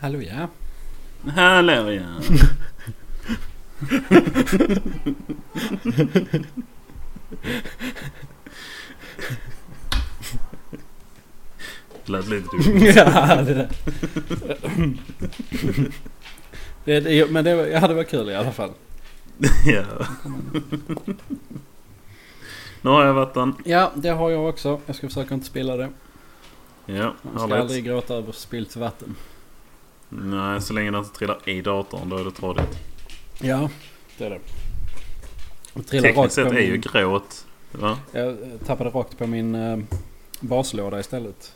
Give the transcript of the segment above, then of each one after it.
Hallå ja. Hallå ja. Lät lite dumt. ja, det där. det, det, men det, var- ja, det var kul i alla fall. ja. Nu har jag vatten. Ja, det har jag också. Jag ska försöka inte spilla det. Ja, Man ska aldrig gråta över spillt vatten. Nej, så länge det inte trillar i datorn då är det trådigt. Ja, det är det. Tekniskt sett är ju gråt. Va? Jag tappade rakt på min uh, baslåda istället.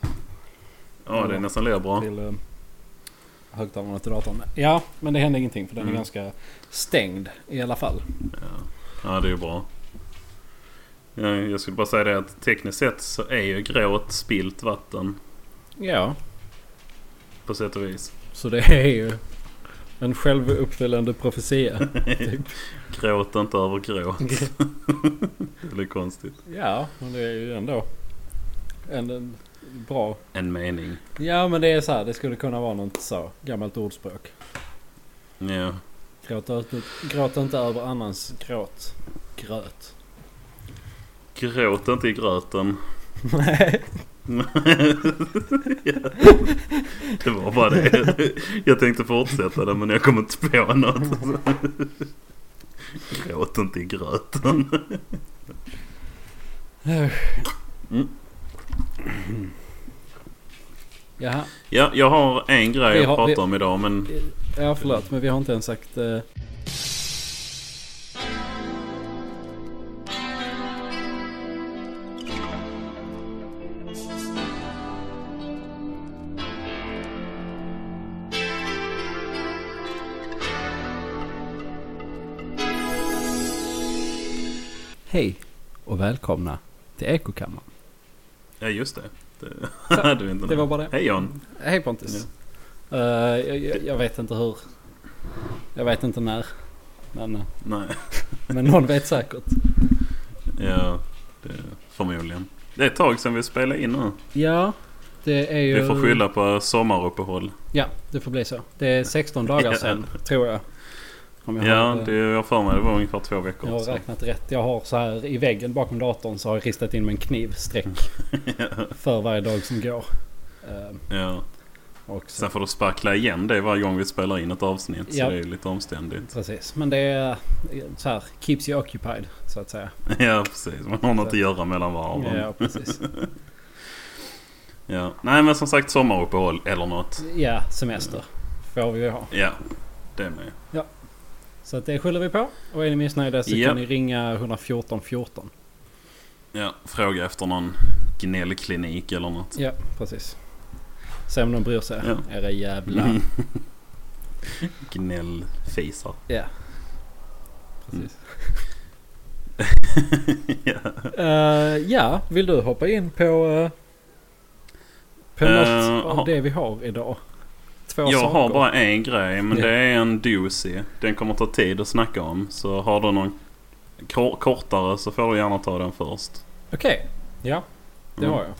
Ja, det är nästan lika bra. Till uh, högtalarna till datorn. Ja, men det hände ingenting för den Mm. är ganska stängd i alla fall. Ja, ja det är ju bra. Ja, jag skulle bara säga det att tekniskt sett så är ju gråt spilt vatten Ja, på sätt och vis. så det är ju en självuppfyllande profetia. typ. Gråt inte över gråt. det blir konstigt. Ja, men det är ju ändå en, en bra. En mening. Ja, men det är så här. Det skulle kunna vara något så gammalt ordspråk. Ja. Gråt, gråt inte över annans gråt. Gröt. Gråt inte i gröten. Nej. Det var bara det. Jag tänkte fortsätta det men jag kom inte på något. Gråt inte i gröten. Mm. Jaha. Ja, jag har en grej Vi att har- prata vi- om idag men Ja, förlåt. Men vi har inte ens sagt... eh, Hej och välkomna till Ekokammaren. Ja just det. Det hade vi inte Det var bara det. Hej John. Hej Pontus. Eh, jag, jag, jag vet inte hur. Jag vet inte när. Men, eh, Nej. men någon vet säkert. Ja, det, förmodligen. Det är ett tag sedan vi spelade in nu. Ja, det är ju... Vi får skylla på sommaruppehåll. Ja, det får bli så. Det är 16 dagar Ja. sedan, tror jag. Jag Ja, har, det jag för mig det var ungefär två veckor. jag har så. räknat rätt. Jag har så här i väggen bakom datorn så har jag ristat in med en knivsträck för varje dag som går. Eh, Ja. och så, Sen får du spackla igen det varje gång vi spelar in ett avsnitt. Ja. Så det är lite omständigt. precis. Men det är eh, så här, keeps you occupied så att säga. Ja, precis. Man har något att göra mellan varven. Ja, precis. Ja. Nej, men som sagt sommaruppehåll eller något. Ja, semester får vi ju ha. Ja, det med. Så att det skyller vi på. Och är ni missnöjda så Ja. kan ni ringa 114 14. Ja, fråga efter någon gnällklinik eller något. Ja, precis. Se om de bryr sig. Ja. Era jävla... Mm. Gnällfisar. Ja. Precis. ja. Eh, ja, vill du hoppa in på, uh, på Eh, något av ha- det vi har idag? Två Jag saker. har bara en grej men Ja. det är en doozy. Den kommer ta tid att snacka om. Så har du någon kor- kortare så får du gärna ta den först. Okej, ja. Det Mm. har jag.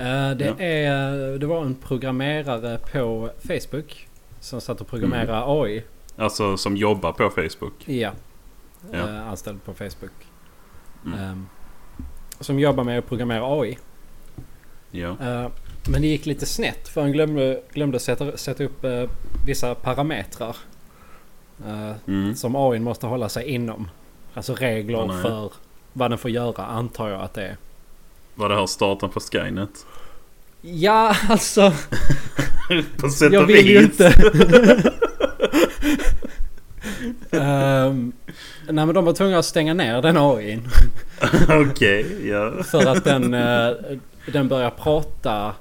Eh, det, Ja. är, det var en programmerare på Facebook som satt och programmerade Mm. AI. Alltså som jobbar på Facebook. Ja. Ja. Eh, anställd på Facebook. Mm. Ehm, som jobbar med att programmera AI. Ja. Eh, men det gick lite snett för han glömde, glömde sätta, sätta upp eh, vissa parametrar. eh, Mm. som AI måste hålla sig inom. Alltså regler nej. för vad den får göra antar jag att det är. Var det här starten på Skynet? Ja, alltså. på sätt jag och vill ju inte. Ehm, nej men de var tvungna att stänga ner den AIn. Okej, ja. För att den, eh, den börjar prata,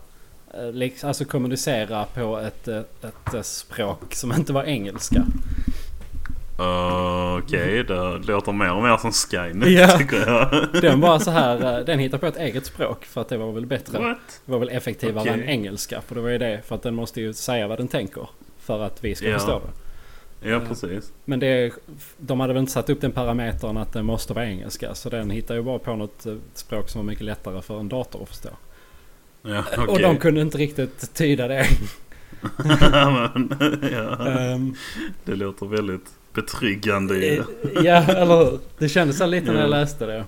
liksom, alltså kommunicera på ett, eh, ett eh, språk som inte var engelska. Uh, Okej, det låter mer och mer som Skynet Ja. tycker jag. Den var så här, eh, den hittar på ett eget språk för att det var väl bättre. What? Det var väl effektivare Okej. än engelska. För det var ju det, för att den måste ju säga vad den tänker. För att vi ska Ja. förstå det. Ja, precis. Men det, de hade väl inte satt upp den parametern att det måste vara engelska. Så den hittar ju bara på något eh, språk som var mycket lättare för en dator att förstå. Ja, Och okej. de kunde inte riktigt tyda det. Men, ja, Ehm, det låter väldigt betryggande. Eh, Ja, eller hur? Det kändes så lite när jag Ja. läste det.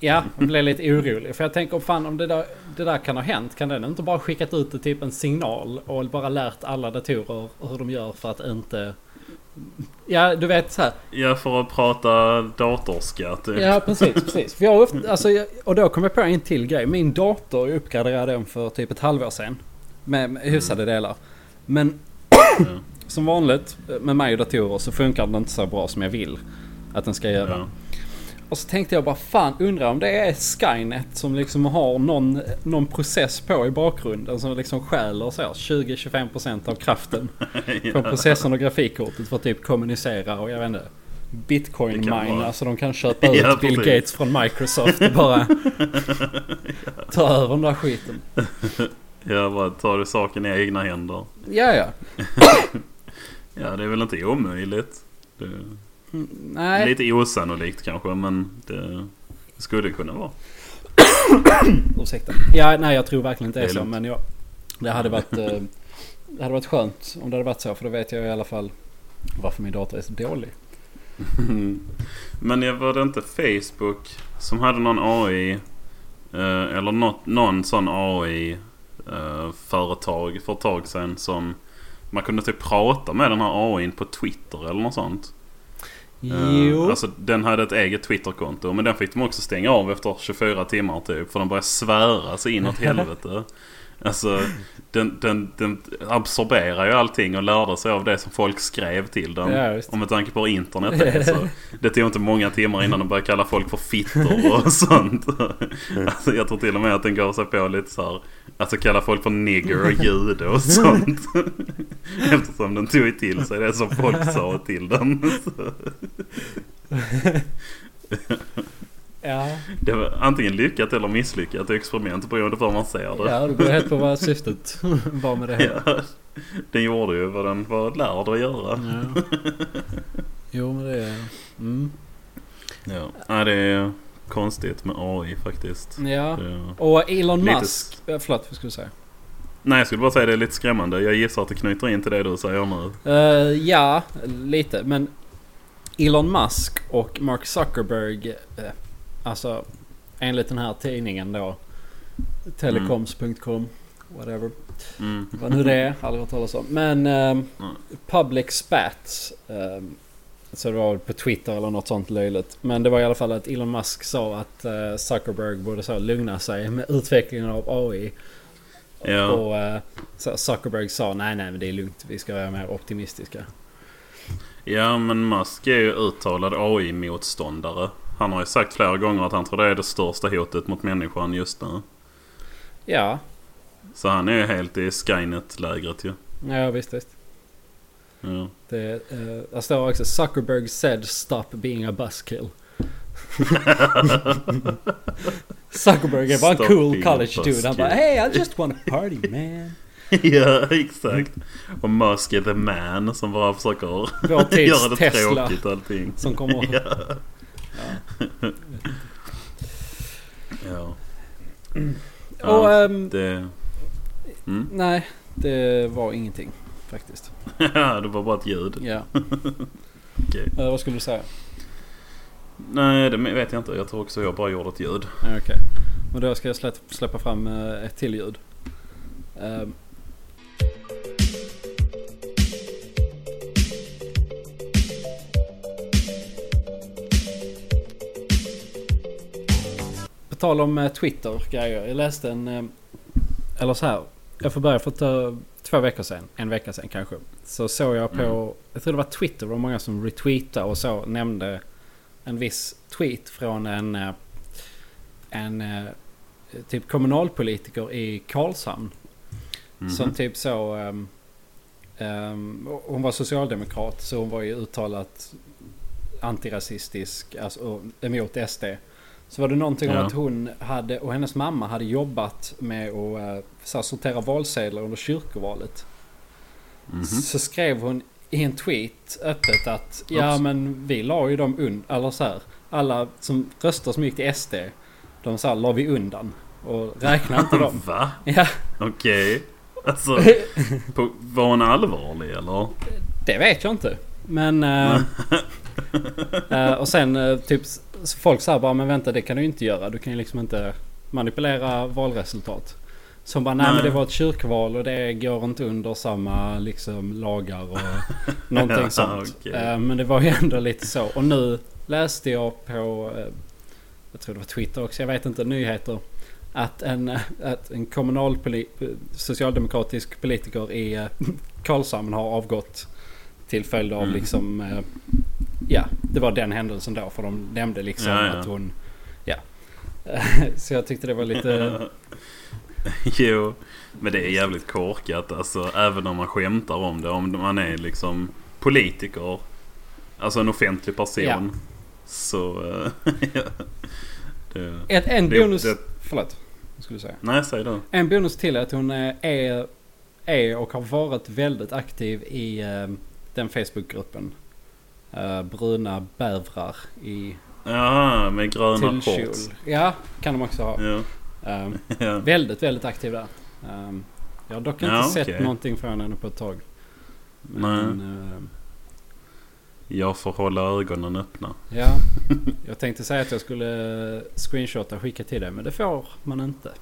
Ja, jag blev lite orolig. För jag tänker, fan om det där, det där kan ha hänt. Kan den inte bara skickat ut typ en signal och bara lärt alla datorer hur de gör för att inte... Ja, du vet så här. Ja, för att prata datorska typ. Ja, precis, precis. För jag ofta, alltså, och då kom jag på en till grej. Min dator jag uppgraderade den för typ ett halvår sedan. Med, med hyfsade delar. Men Ja. som vanligt med mig och datorer så funkar den inte så bra som jag vill att den ska göra. Ja. Och så tänkte jag bara fan undrar om det är Skynet som liksom har någon, någon process på i bakgrunden som liksom stjäler så här 20-25% av kraften från processorn och grafikkortet för att typ kommunicera och jag vet inte Bitcoin Det kan mina vara. så de kan köpa ut Ja, Bill. Gates från Microsoft och bara ta över den där skiten. Ja, bara tar du saken i egna händer. Ja ja. Ja, det är väl inte omöjligt. Det Nej. lite osannolikt kanske, men det skulle kunna vara. Ursäkta. Ja nej jag tror verkligen inte det är så men jag, det hade varit eh, Det hade varit skönt om det hade varit så för då vet jag i alla fall varför min dator är så dålig. Men jag var det inte Facebook som hade någon AI eh, eller något, någon sån AI eh, företag för ett tag sedan som man kunde typ prata med den här AIn på Twitter eller något sånt. Eh, Jo. Alltså den hade ett eget Twitterkonto men den fick de också stänga av efter 24 timmar typ. För de började svära sig inåt helvete. Alltså den, den, den absorberar ju allting och lärde sig av det som folk skrev till den. Ja, och med tanke på hur internet är så. Det tog inte många timmar innan de började kalla folk för fittor och sånt. Alltså, jag tror till och med att den gav sig på lite så här. Alltså kalla folk för nigger och jude och sånt. Eftersom den tog till sig det som folk sa till den. Ja, Det var antingen lyckat eller misslyckat experiment beroende på hur man ser det. ja det beror helt på vad syftet var med det hela. Ja, den gjorde ju vad den var lärd att göra. Ja. Jo men det är... Mm. Ja. Nej, det är konstigt med AI faktiskt. Ja. Och Elon Lite Musk... Ja, förlåt, vad skulle du säga? Nej, jag skulle bara säga det är lite skrämmande. Jag gissar att det knyter in till det du säger nu. Eh, ja, lite. Men Elon Musk och Mark Zuckerberg, eh, alltså enligt den här tidningen då, telecoms.com, whatever, Mm. vad nu det är, aldrig hört talas om. Men Mm. Public Spats, ehm, så det var på Twitter eller något sånt löjligt. Men det var i alla fall att Elon Musk sa att eh, Zuckerberg borde så lugna sig med utvecklingen av AI. Ja. Och så Zuckerberg sa nej nej men det är lugnt, vi ska vara mer optimistiska. ja, men Musk är ju uttalad AI-motståndare. Han har ju sagt flera gånger att han tror det är det största hotet mot människan just nu. Ja, Så han är ju helt i Skynet-lägret ju. ja visst visst. Ja. Det, eh, där står också Zuckerberg said stop being a buzzkill. Zuckerberg är bara en cool college dude. Han bara hey I just wanna party man. ja, exakt. Och Musk är the man som bara försöker göra det Tesla. tråkigt allting. Som kommer... Ja. Ja. Ja. Och Ja, ehm, det... Mm. nej, det var ingenting faktiskt. Det var bara ett ljud. Ja. Okej. Eh, vad skulle du säga? Nej, det vet jag inte. Jag tror också jag bara gjorde ett ljud. Okej. Men då ska jag släppa, släppa fram eh, ett till ljud. Ehm. På tal om eh, Twitter-grejer. Jag läste en... eh, Eller så här. Jag får börja för ta, två veckor sedan. En vecka sedan kanske. Så såg jag på... Mm. Jag tror det var Twitter. Det var många som retweetade och så nämnde en viss tweet från en... eh, En typ kommunalpolitiker i Karlshamn. Mhm. Som typ så... ehm, hon var socialdemokrat så hon var ju uttalat antirasistisk, alltså emot SD. Så var det någonting om Ja. att hon hade, och hennes mamma hade jobbat med att eh, så här, sortera valsedlar under kyrkovalet. Mhm. Så skrev hon i en tweet öppet att ja Oops. men vi la ju dem undan, eller så här, alla som röster som gick till SD, de så här, la vi undan. Och räkna inte dem. Va? Ja, Okej. Alltså, på, var hon allvarlig eller? det vet jag inte. Men... eh, och sen typ så folk säger bara men vänta det kan du inte göra. Du kan ju liksom inte manipulera valresultat. Hon bara nej, Nej. men det var ett kyrkval och det går inte under samma liksom lagar och någonting sånt. okej. Eh, men det var ju ändå lite så. Och nu läste jag på, eh, jag tror det var Twitter också, jag vet inte, nyheter. Att en, eh, att en kommunalpoli- socialdemokratisk politiker i Karlshamn har avgått till följd av Mm. liksom, ja det var den händelsen då för de nämnde liksom Ja, ja. att hon, ja. Så jag tyckte det var lite, jo, men det är jävligt korkat alltså. Även om man skämtar om det. Om man är liksom politiker. Alltså en offentlig person. Ja. Så... eh, det, en, en Det- bonus, det- förlåt, skulle säga? nej, säg du. En bonus till är att hon eh, är, är och har varit väldigt aktiv i eh, den Facebookgruppen. Eh, bruna bävrar i Ja, med gröna tullkjol. shorts. Ja, kan de också ha. Ja, Eh, ja. väldigt, väldigt aktiv där. Eh, jag har dock inte Ja, sett någonting från henne på ett tag. Men, eh, Jag får hålla ögonen öppna. ja, jag tänkte säga att jag skulle screenshotta och skicka till dig men det får man inte.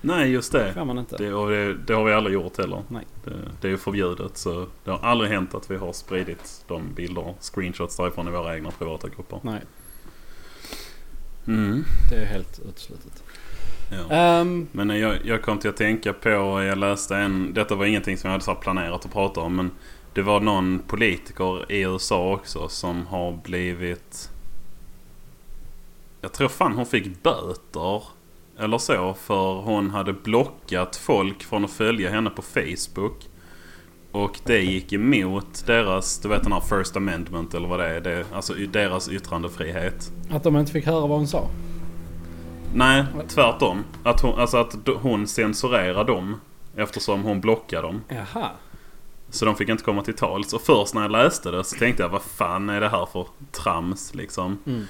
Nej, just Det det. man inte. Det, och det, det har vi aldrig gjort heller. Nej. Det, det är ju förbjudet. Så det har aldrig hänt att vi har spridit de bilder, screenshots därifrån i våra egna privata grupper. Nej, Mm. det är helt uteslutet. Ja. Ehm, Men jag, jag kom till att tänka på, jag läste en, detta var ingenting som jag hade så planerat att prata om. Men det var någon politiker i USA också som har blivit... Jag tror fan hon fick böter. Eller så. För hon hade blockat folk från att följa henne på Facebook. Och det gick emot deras, du vet den här First Amendment eller vad det är. Det, alltså deras yttrandefrihet. att de inte fick höra vad hon sa. Nej, tvärtom. Att hon, alltså att hon censurerar dem. Eftersom hon blockar dem. Jaha. Så de fick inte komma till tals. Och först när jag läste det så tänkte jag vad fan är det här för trams liksom. Mm.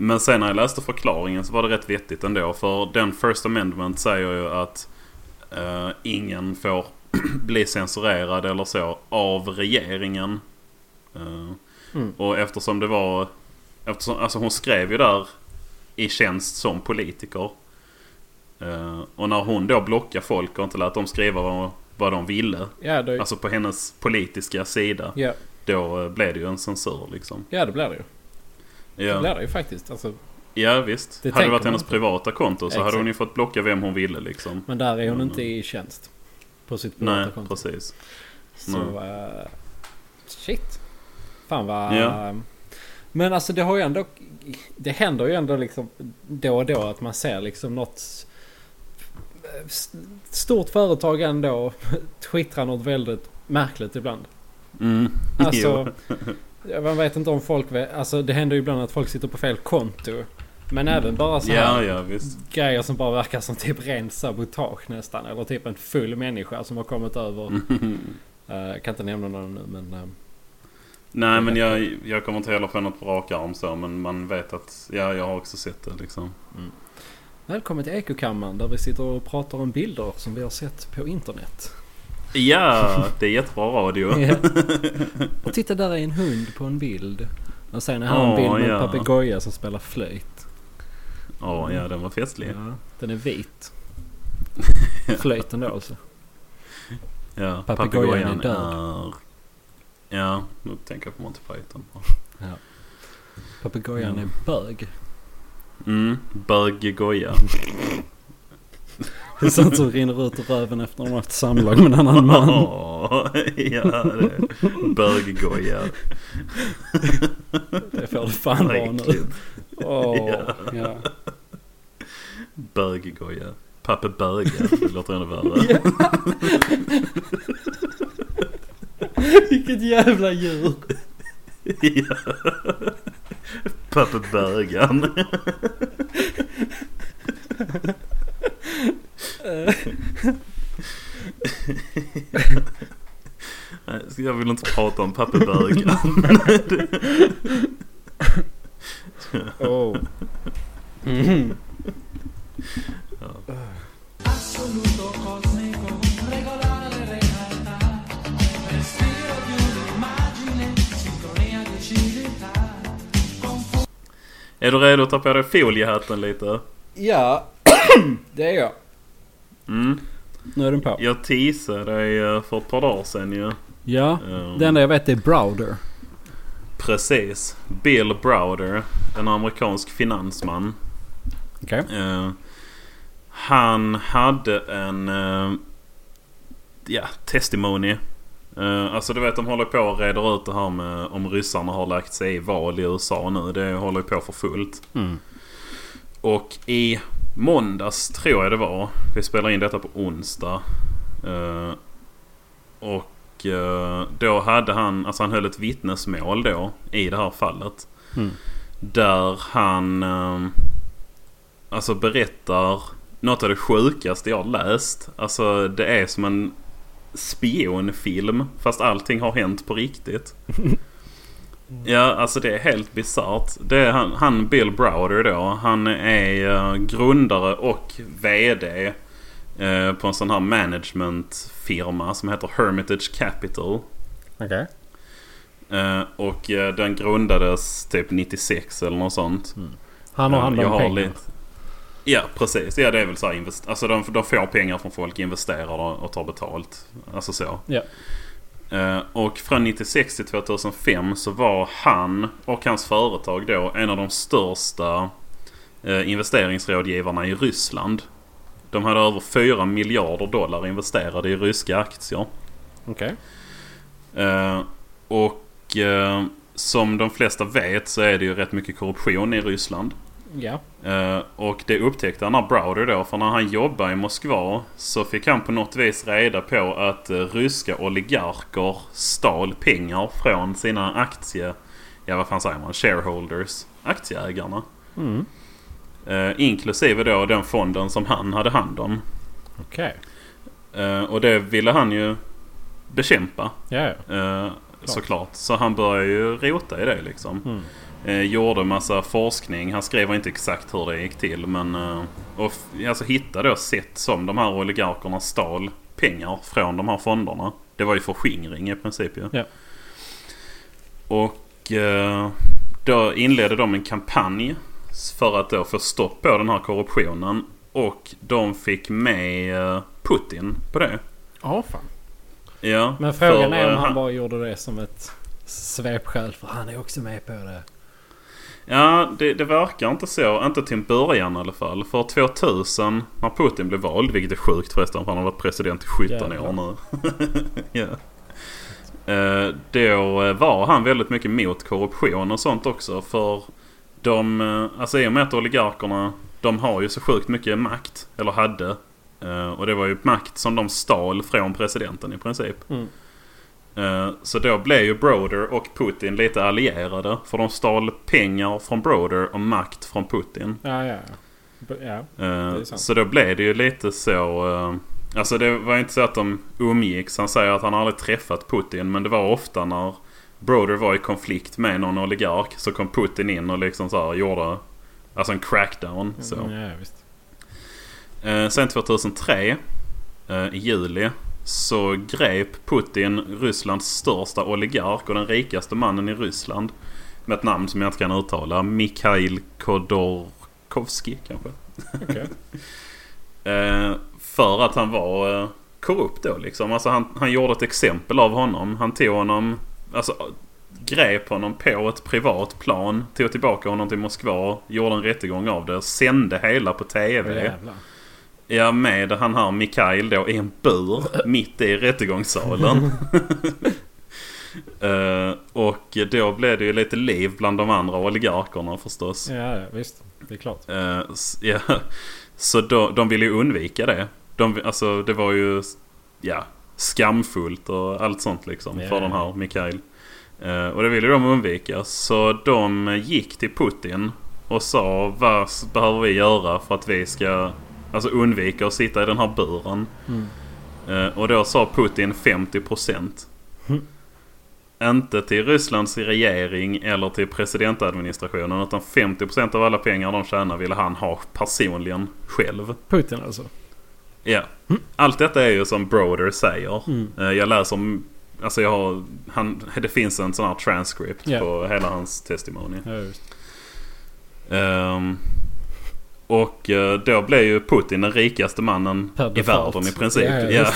Men sen när jag läste förklaringen så var det rätt vettigt ändå. För den First Amendment säger ju att eh, ingen får bli censurerad eller så av regeringen. Eh, Mm. och eftersom det var... Eftersom, alltså hon skrev ju där i tjänst som politiker. Eh, och när hon då blockade folk och inte lät dem skriva vad, vad de ville. Ja, det, Alltså på hennes politiska sida. ja. Då eh, blev det ju en censur liksom. ja, det blir det ju. Det Ja, blir det ju faktiskt. Alltså, ja visst. Det hade det varit hennes inte. privata konto så hade Exakt. hon ju fått blocka vem hon ville liksom. men där är hon Mm. inte i tjänst. På sitt Nej, privata konto. precis. Så... Nej. eh, shit. Fan vad... Ja. Men alltså det har ju ändå... Det händer ju ändå liksom då och då att man ser liksom något... Stort företag ändå twittrar något väldigt märkligt ibland. Mm. Alltså, man vet inte om folk vet, Alltså det händer ju ibland att folk sitter på fel konto. Men även bara så Ja, här ja visst. grejer som bara verkar som typ ren sabotage nästan. Eller typ en full människa som har kommit över. Mm. Jag kan inte nämna någon nu men... eh, Nej men jag, jag kommer inte heller på något på rak arm så men man vet att ja, jag har också sett det liksom. Välkommen till Ekokammaren där vi sitter och pratar om bilder som vi har sett på internet. Ja, det är jättebra radio. Ja. Och titta där är en hund på en bild. Och sen är här en bild med en ja. papegoja som spelar flöjt. Ja, ja den var festlig. Ja, den är vit. Flöjten då alltså. Ja, Papegojan är död. är... Ja, nu tänker jag på Monty Python. Papegojan Mm. är bög. Mm, böggoja. Det är sånt som rinner ut ur röven efter att de haft samlag med en annan man. Åh, ja, det är böggoja. Det får det fan vara nu. Åh, Ja. ja. Böggoja. Pappe böga. Det låter ännu värre. Vilket jävla djur. Ja. Pappe bögan. Nej, Jag vill inte prata om Pappe bögan. Oh. Mm. Ja. Är du redo att ta på dig foliehatten lite? Ja, det är jag. Mm. Nu är den på. Jag teasade dig eh, för ett par dagar sedan ju. Ja, Ehm, det enda jag vet är Browder. Precis. Bill Browder. En amerikansk finansman. Okej. Eh, han hade en uh, ja, testimony. Eh, alltså du vet de håller på och reder ut det här med om ryssarna har lagt sig i val i USA nu. Det håller ju på för fullt. Mm. Och i måndags tror jag det var. Vi spelar in detta på onsdag. Eh, och eh, då hade han, alltså han höll ett vittnesmål då i det här fallet. Mm. Där han eh, alltså berättar något av det sjukaste jag läst. Alltså det är som en spionfilm fast allting har hänt på riktigt. Ja, alltså det är helt bisarrt. Det är han, han Bill Browder då. Han är eh, grundare och VD eh, på en sån här managementfirma som heter Hermitage Capital. Okej. Eh, och den grundades typ 96 eller något sånt. Han har hand om pengar. lite- Ja precis. Ja det är väl så här invest- Alltså de, de får pengar från folk, investerar och, tar betalt. Alltså så. Ja. Eh, och från 96 till 2005 så var han och hans företag då en av de största eh, investeringsrådgivarna i Ryssland. De hade över 4 miljarder dollar investerade i ryska aktier. Okej. Eh, och eh, som de flesta vet så är det ju rätt mycket korruption i Ryssland. Ja. Eh, och det upptäckte han här Browder då. För när han jobbade i Moskva så fick han på något vis reda på att uh, ryska oligarker stal pengar från sina aktie... Ja vad fan säger man? Shareholders. Aktieägarna. Mm. Eh, inklusive då den fonden som han hade hand om. Okej. Eh, och det ville han ju bekämpa. Ja. Eh, såklart. Så han började ju rota i det liksom. Mm. Eh, gjorde massa forskning. Han skriver inte exakt hur det gick till. Men eh, och alltså hittade då sätt som de här oligarkerna stal pengar från de här fonderna. Det var ju förskingring i princip ju. Ja. Och eh, då inledde de en kampanj för att då få stopp på den här korruptionen. Och de fick med eh, Putin på det. Ja, fan. Ja, Men frågan för, är om eh, han bara gjorde det som ett svepskäl för han är också med på det. Ja, det, det verkar inte så. Inte till en början i alla fall. För 2000 när Putin blev vald, vilket är sjukt förresten för han har varit president i 17 Jävlar. år nu. ja. Eh, Då var han väldigt mycket mot korruption och sånt också. För de, eh, alltså i och med att oligarkerna, de har ju så sjukt mycket makt. Eller hade. Eh, Och det var ju makt som de stal från presidenten i princip. Mm. Eh, Så då blev ju Broder och Putin lite allierade. För de stal pengar från Broder och makt från Putin. Ja, ja, ja. Ja. Eh. Så då blev det ju lite så... eh, Alltså det var inte så att de umgicks. Han säger att han aldrig träffat Putin. Men det var ofta när Broder var i konflikt med någon oligark. Så kom Putin in och liksom så här gjorde... Alltså en crackdown. Så. Mm, ja, visst. Sen 2003 eh, i juli så grep Putin Rysslands största oligark och den rikaste mannen i Ryssland. Med ett namn som jag inte kan uttala. Mikhail Khodorkovsky kanske. Okej. Eh, för att han var eh, korrupt då liksom. Alltså han, han gjorde ett exempel av honom. Han tog honom, alltså grep honom på ett privat plan. Tog tillbaka honom till Moskva. Gjorde en rättegång av det. Sände hela på TV. Jävlar. Ja, med han här Mikael då i en bur mitt i rättegångssalen. Eh, och då blev det ju lite liv bland de andra oligarkerna förstås. Ja, visst. Det är klart. S- ja. Så då, de ville ju undvika det. De, alltså det var ju ja, skamfullt och allt sånt liksom Ja. för den här Mikael. Eh, och det ville de undvika. Så de gick till Putin och sa vad behöver vi göra för att vi ska alltså, undvika att sitta i den här buren. Mm. Eh, och då sa Putin 50%. Mm. inte till Rysslands regering eller till presidentadministrationen. Utan 50% av alla pengar de tjänar ville han ha personligen själv. Putin alltså. Ja. Allt detta är ju som Broder säger. Mm. Eh, Jag läser. Alltså jag har... Han, det finns en sån här transcript Ja. på hela hans testimony. Ja. Och eh, då blev ju Putin den rikaste mannen i världen i princip. Ja.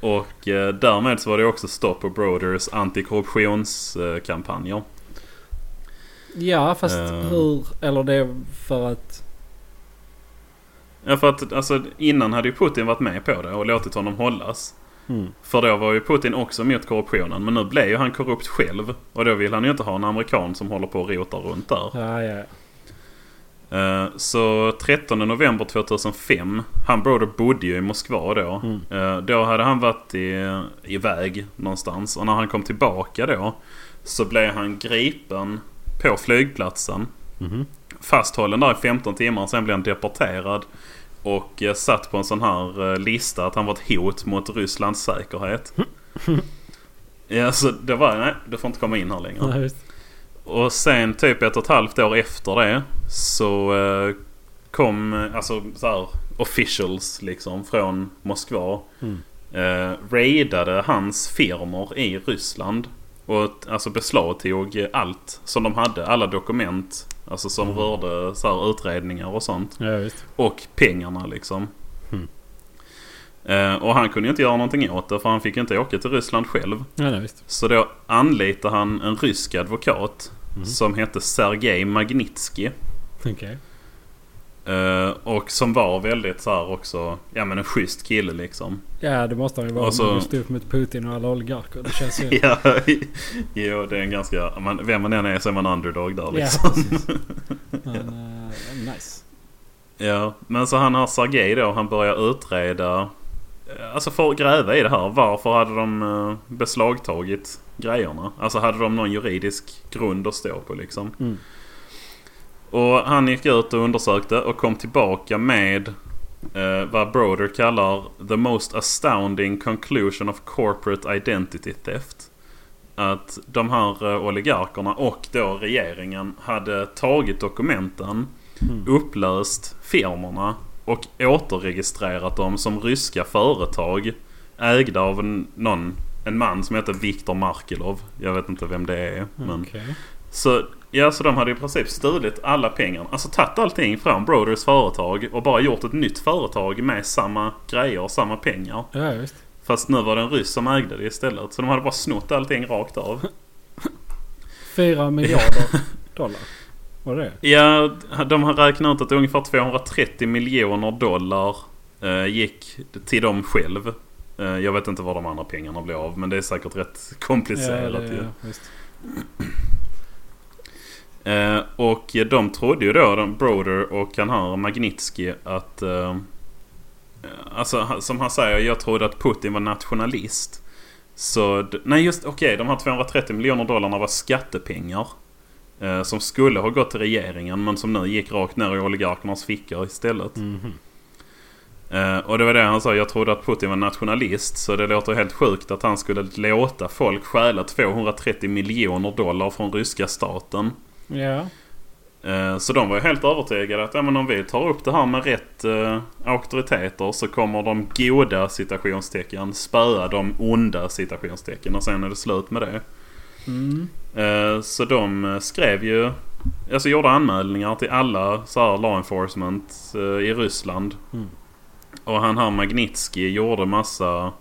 Och eh, därmed så var det också stopp på Broders antikorruptionskampanjer. Ja, fast Eh. hur... Eller det för att... Ja, för att alltså, innan hade ju Putin varit med på det och låtit honom hållas. Mm. För då var ju Putin också emot korruptionen. Men nu blev ju han korrupt själv. Och då vill han ju inte ha en amerikan som håller på och rotar runt där. Ja, ja. Eh, Så 13 november 2005. Han Broder bodde ju i Moskva då. Mm. Eh, Då hade han varit i, iväg någonstans. Och när han kom tillbaka då. Så blev han gripen på flygplatsen. Mhm. Fasthållen där i 15 timmar. Sen blev han deporterad. Och eh, satt på en sån här lista att han var ett hot mot Rysslands säkerhet. ja, så det var nej, du får inte komma in här längre. Just. Och sen typ ett och ett halvt år efter det så eh, kom eh, alltså så här officials liksom från Moskva. Mm. Eh, raidade hans firmor i Ryssland. Och alltså beslagtog allt som de hade. Alla dokument. Alltså som Mm. rörde så här utredningar och sånt. Ja. Och pengarna liksom. Eh, och han kunde inte göra någonting åt det för han fick inte åka till Ryssland själv. Ja, nej, visst. Så då anlitade han en rysk advokat Mm. som hette Sergej Magnitsky. Okej. Eh, och som var väldigt så här också, ja men en schysst kille liksom. Ja, det måste han ju vara. Och så- om han stod upp mot Putin och alla oligarker. Det känns ju... ja, jo det är en ganska, man, vem man än är så är man underdog där Ja, liksom. precis. Men, eh, nice. Ja, men så han har Sergej då, han börjar utreda, alltså för att gräva i det här. Varför hade de eh, beslagtagit grejerna? Alltså hade de någon juridisk grund att stå på liksom? Mm. Och han gick ut och undersökte och kom tillbaka med eh, vad Broder kallar the most astounding conclusion of corporate identity theft. Att de här eh, oligarkerna och då regeringen hade tagit dokumenten, Mm. upplöst firmorna och återregistrerat dem som ryska företag ägda av en, någon, en man som heter Viktor Markelov. Jag vet inte vem det är. Men Okej. så, ja, så de hade i princip stulit alla pengar. Alltså tagit allting från Broders företag och bara gjort ett nytt företag med samma grejer, samma pengar. Ja, visst. Fast nu var det en ryss som ägde det istället. Så de hade bara snott allting rakt av. Fyra miljarder dollar. Var det? Ja, de har räknat ut att ungefär 230 miljoner dollar eh, gick till dem själv. Eh, jag vet inte var de andra pengarna blev av men det är säkert rätt komplicerat ja, det, visst. Eh, och de trodde ju då, de Broder och han här Magnitsky att... Eh, alltså som han säger, jag trodde att Putin var nationalist. Så, nej just okej, de här 230 miljoner dollarna var skattepengar. Eh, som skulle ha gått till regeringen men som nu gick rakt ner i oligarkernas fickor istället. Mhm. Eh, och det var det han sa, jag trodde att Putin var nationalist. Så det låter helt sjukt att han skulle låta folk stjäla 230 miljoner dollar från ryska staten. Ja. Eh, Så de var ju helt övertygade att ja, men om vi tar upp det här med rätt eh, auktoriteter så kommer de goda citationstecken spöa de onda citationstecken och sen är det slut med det. Mm. Eh, Så de eh, skrev ju, alltså gjorde anmälningar till alla så här law enforcement eh, i Ryssland. Mm. Och han här Magnitsky gjorde massa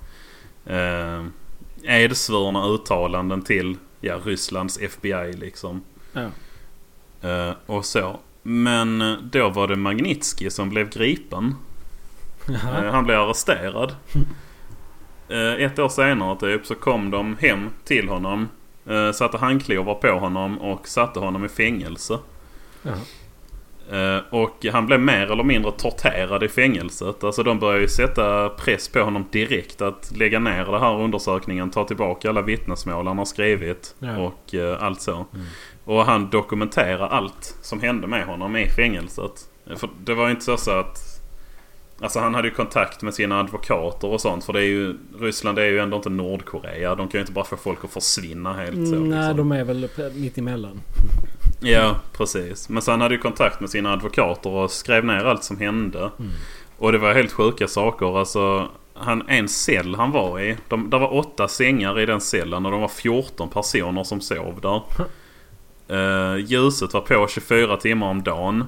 eh, edsvurna uttalanden till ja, Rysslands FBI liksom. Ja. Eh, och så. Men då var det Magnitsky som blev gripen. Eh, han blev arresterad. Eh, ett år senare typ så kom de hem till honom. Eh, satte handklovar på honom och satte honom i fängelse. Eh, och han blev mer eller mindre torterad i fängelset. Alltså de började ju sätta press på honom direkt att lägga ner den här undersökningen. Ta tillbaka alla vittnesmål han har skrivit. Ja. Och eh, allt så. Mm. Och han dokumenterar allt som hände med honom i fängelset. För det var ju inte så, så att... Alltså han hade ju kontakt med sina advokater och sånt. För det är ju, Ryssland är ju ändå inte Nordkorea. De kan ju inte bara få folk att försvinna helt så. Mm, Nej, liksom. de är väl mitt emellan. Ja, precis. Men så han hade ju kontakt med sina advokater och skrev ner allt som hände. Och det var helt sjuka saker. Alltså, han, en cell han var i. De, det var åtta sängar i den cellen och de var 14 personer som sov där. Uh, ljuset var på 24 timmar om dagen.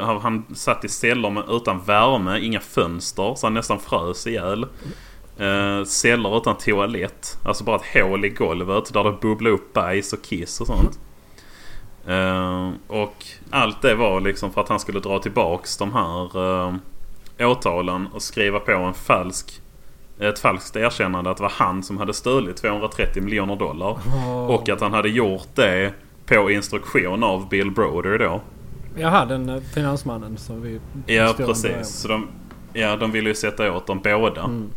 Han, han satt i celler utan värme, inga fönster, så han nästan frös ihjäl. Uh, celler utan toalett. Alltså bara ett hål i golvet där det bubblade upp bajs och kiss och sånt. Eh, och allt det var liksom för att han skulle dra tillbaks de här uh, åtalen och skriva på en falsk, ett falskt erkännande att det var han som hade stulit 230 miljoner dollar. Och att han hade gjort det på instruktion av Bill Broder då. Jaha, den eh, finansmannen som vi... Ja precis. Så de, ja, de ville ju sätta åt dem båda. Mm.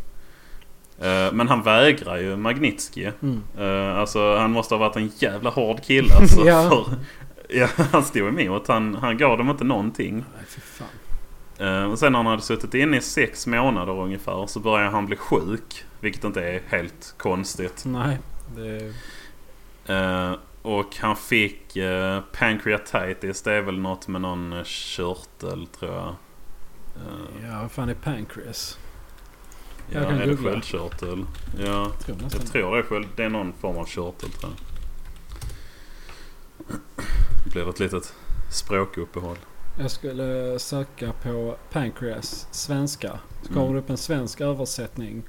Eh, Men han vägrar ju Magnitsky. Mm. Eh, Alltså han måste ha varit en jävla hård kille alltså. Ja. för, ja, han stod emot. Han, han gav dem inte någonting. Nej. Eh, och sen när han hade suttit inne i sex månader ungefär så började han bli sjuk. Vilket inte är helt konstigt. Nej, det... Eh, och han fick uh, pancreatitis. Det är väl något med någon eh, körtel tror jag. Eh, Ja, vad fan är pancreas? ja, Jag kan är det googla. sköldkörtel? Ja, Jag tror jag tror det är sköld. Det är någon form av körtel tror jag. Det blir ett litet språkuppehåll. Jag skulle söka på pancreas svenska. Så kommer Mm. det upp en svensk översättning.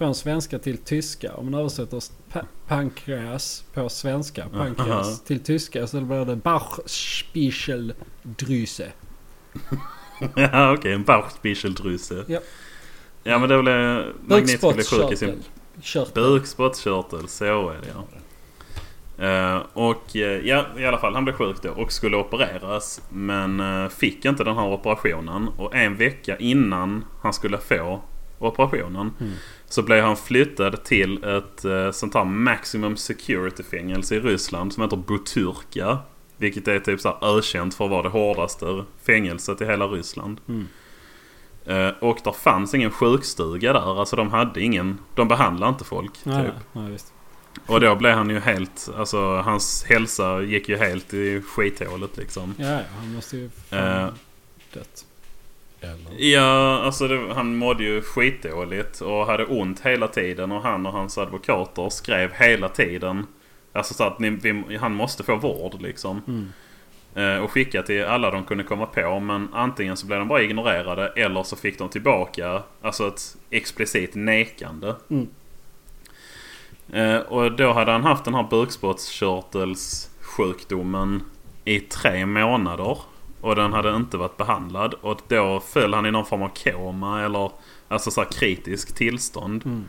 Från svenska till tyska. Om man översätter pa- pancreas på svenska. Pancreas Aha. till tyska så blir det Bauchspeicheldrüse. ja okej, en Bauchspeicheldrüse. Ja. Ja men det är väl eh, Magnitsky blir sjuk i sin Bukspottkörtel. Körtel. Bukspottkörtel, så är det ja. Eh, och eh, ja, i alla fall han blev sjuk då och skulle opereras. Men eh, fick inte den här operationen. Och en vecka innan han skulle få operationen. Mm. Så blev han flyttad till ett uh, sånt här maximum security fängelse i Ryssland som heter Butyrka. Vilket är typ så här ökänt för att vara det hårdaste fängelset i hela Ryssland. Mm. Eh, och där fanns ingen sjukstuga där. Alltså de hade ingen... De behandlade inte folk. Nej, typ. nej. Och då blev han ju helt... Alltså hans hälsa gick ju helt i skithålet liksom. Ja, han måste ju fan Eh. dött. Eller? Ja, alltså det, han mådde ju skitdåligt och hade ont hela tiden. Och han och hans advokater skrev hela tiden. Alltså så att ni, vi, han måste få vård liksom. Mm. Eh, och skicka till alla de kunde komma på. Men antingen så blev de bara ignorerade eller så fick de tillbaka alltså ett explicit nekande. Mm. Eh, och då hade han haft den här bukspottkörtelssjukdomen i tre månader. Och den hade inte varit behandlad. Och då föll han i någon form av koma eller alltså så här kritisk tillstånd. Mm.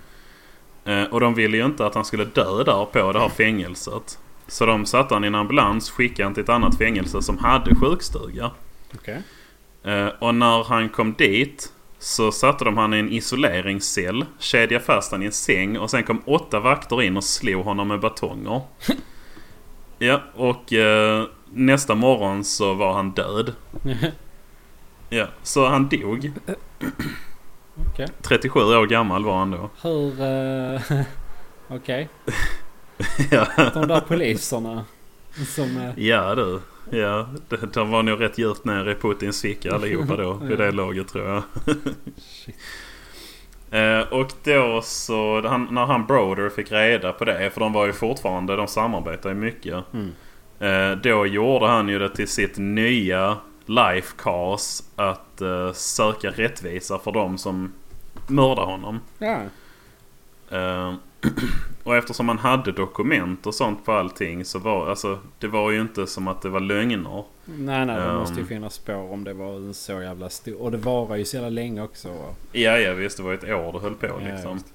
Eh, och de ville ju inte att han skulle dö där på det här fängelset. Så de satte han i en ambulans, skickade han till ett annat fängelse som hade sjukstuga. Okej. Eh, och när han kom dit så satte de han i en isoleringscell, kedjade fast han i en säng och sen kom åtta vakter in och slog honom med batonger. ja, och eh, nästa morgon så var han död. Ja, så han dog. Okej. 37 år gammal var han då. Hur... eh, Okej. ja. De där poliserna som... eh, Ja du. Ja, de, var nog rätt djupt ner i Putins ficka allihopa då. Vid det laget tror jag. Eh, och då så, han, när han Broder fick reda på det, för de var ju fortfarande, de samarbetar ju mycket. Mm. Eh, då gjorde han ju det till sitt nya life cause att eh, söka rättvisa för de som mördade honom. Ja. Eh, och eftersom han hade dokument och sånt på allting så var alltså det var ju inte som att det var lögner. Nej, nej. Det Um. måste ju finnas spår om det var en så jävla stor... Och det varar ju så jävla länge också. Ja, ja visst det var ett år det höll på Ja, liksom. just.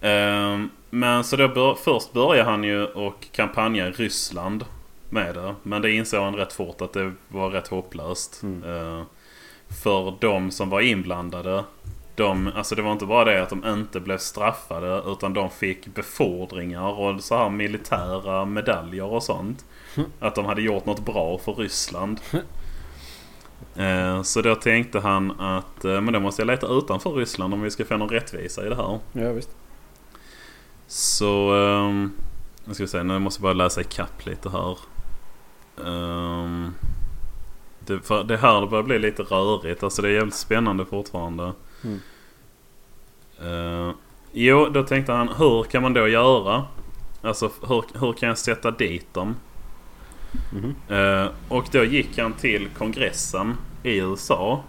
Ehm, men så då bör, först började han ju och kampanja i Ryssland med det. Men det insåg han rätt fort att det var rätt hopplöst. Mm. Ehm, för de som var inblandade. De, alltså det var inte bara det att de inte blev straffade utan de fick befordringar och så här militära medaljer och sånt. Att de hade gjort något bra för Ryssland. Eh, Så då tänkte han att eh, men då måste jag leta utanför Ryssland om vi ska få någon rättvisa i det här. Ja, visst. Så... Um, nu ska vi se, nu måste jag bara läsa ikapp lite här. Ehm, det, för det här det börjar bli lite rörigt. Alltså det är jävligt spännande fortfarande. Mm. Eh, jo, då tänkte han hur kan man då göra? Alltså hur, hur kan jag sätta dit dem? Mhm. Eh, och då gick han till kongressen i USA.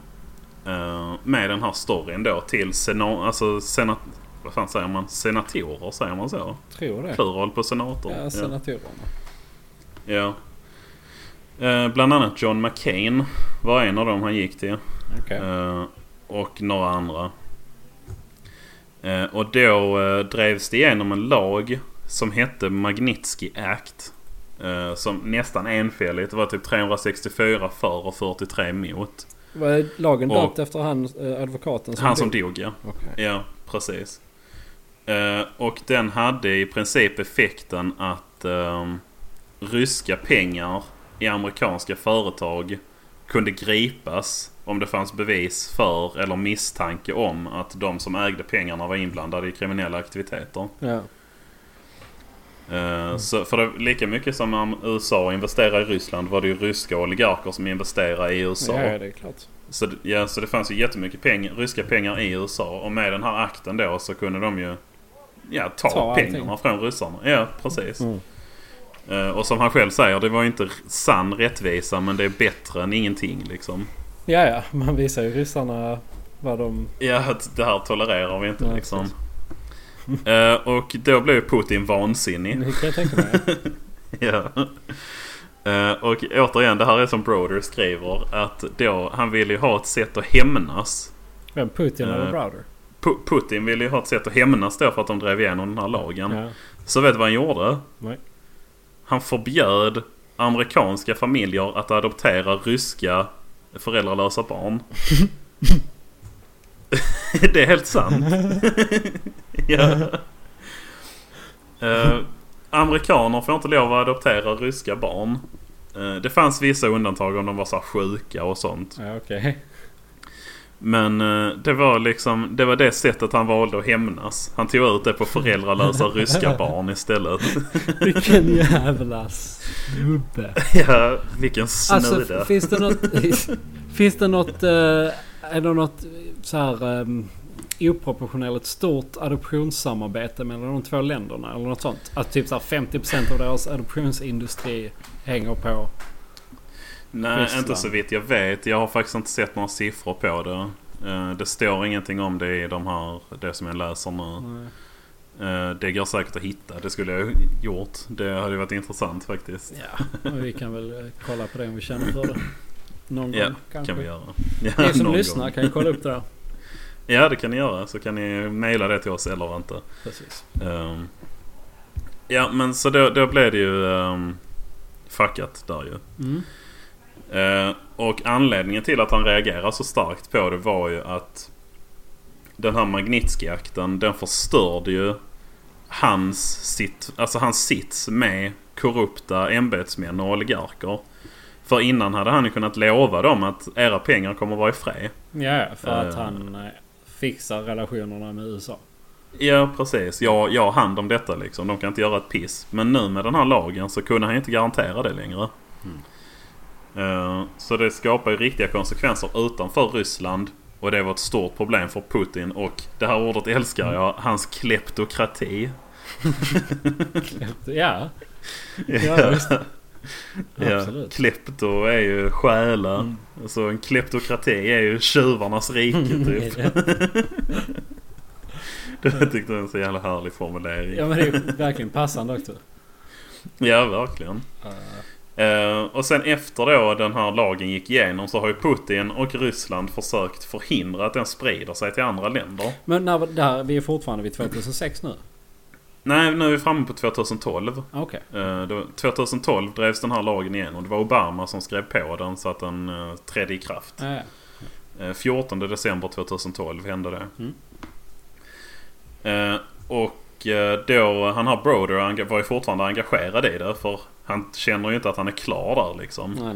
eh, med den här storyn då till sena, alltså senat, vad fan säger man? Senatorer, säger man så? Tror det. Plural på senator. Ja, senatorerna. Ja. Eh, bland annat John McCain var en av dem han gick till. Okej. Eh, och några andra. Eh, och då eh, drevs det igenom en lag som hette Magnitsky Act. Eh, som nästan enfälligt. Det var typ 364 för och 43 emot. Var lagen döpt efter han eh, advokaten som Han som dog? dog ja. Okej. Ja, precis. Eh, och den hade i princip effekten att ehm, ryska pengar i amerikanska företag kunde gripas om det fanns bevis för eller misstanke om att de som ägde pengarna var inblandade i kriminella aktiviteter. Ja. Eh, Så för det, lika mycket som om USA investerar i Ryssland var det ju ryska oligarker som investerade i USA. ja, det är klart. Så, det- ja, så det fanns ju jättemycket pengar, ryska pengar i USA. Och med den här akten då så kunde de ju ja, ta, Ta allting. pengarna från ryssarna. Ja, precis. Mm. Eh, och som han själv säger, det var ju inte sann rättvisa men det är bättre än ingenting liksom. Ja, ja. Man visar ju ryssarna vad de... Ja, att det här tolererar vi inte Nej, liksom. Eh, och då blev Putin vansinnig. Det kan jag tänka mig. Ja. Eh, och återigen, det här är som Broder skriver. Att då, han ville ju ha ett sätt att hämnas. Vem? Putin eller Browder? Pu- Putin ville ju ha ett sätt att hämnas då för att de drev igenom den här lagen. Ja. Så vet du vad han gjorde? Nej. Han förbjöd amerikanska familjer att adoptera ryska föräldralösa barn. det är helt sant. ja. Eh, amerikaner får inte lov att adoptera ryska barn. Eh, det fanns vissa undantag om de var så sjuka och sånt. Ja, okej. Men eh, det var liksom det var det sättet han valde att hämnas. Han tog ut det på föräldralösa ryska barn istället. Vilken jävla snubbe. ja, vilken snude. Alltså, finns det något... finns det något... eh, är det något så här um, oproportionerligt stort adoptionssamarbete mellan de två länderna? Eller något sånt? Att typ så här 50% av deras adoptionsindustri hänger på... Nej, Ryssland. inte så vitt jag vet. Jag har faktiskt inte sett några siffror på det. Eh, Det står ingenting om det i de här, det som jag läser nu. Eh, Det går säkert att hitta. Det skulle jag gjort. Det hade varit intressant faktiskt. Ja, vi kan väl eh, kolla på det om vi känner för det. Någon Ja, gång kanske. kan vi göra. Ja, Ni som lyssnar gång. kan ju kolla upp det där. Ja, det kan ni göra. Så kan ni mejla det till oss eller inte. Precis. Ehm, ja, men så då, då blev det ju um, fuckat där ju. Mm. Eh, och anledningen till att han reagerar så starkt på det var ju att den här Magnitsky-akten den förstörde ju hans, sitt, alltså hans sits med korrupta ämbetsmän och oligarker. För innan hade han ju kunnat lova dem att era pengar kommer vara i fred. Ja, för att Eh. han eh, fixar relationerna med USA. Ja precis, jag, jag har hand om detta liksom. De kan inte göra ett piss. Men nu med den här lagen så kunde han inte garantera det längre. Eh, så det skapar ju riktiga konsekvenser utanför Ryssland. Och det var ett stort problem för Putin. Och det här ordet älskar jag. Hans kleptokrati. Ja, ja visst. Ja, Absolut. klepto är ju stjäla. Mm. Så en kleptokrati är ju tjuvarnas rike typ. Det tyckte jag var en så jävla härlig formulering. ja men det är verkligen passande också. Ja, verkligen. Eh, och sen efter då den här lagen gick igenom så har ju Putin och Ryssland försökt förhindra att den sprider sig till andra länder. Men när, där, vi är fortfarande vid 2006 nu? Nej, nu är vi framme på 2012. Okej. Eh, då, 2012 drevs den här lagen igenom. Det var Obama som skrev på den så att den uh, trädde i kraft. Ja. Eh, 14 december 2012 hände det. Mm. Eh, och eh, då, han har Broder var ju fortfarande engagerad i det. För han känner ju inte att han är klar där liksom. Nej,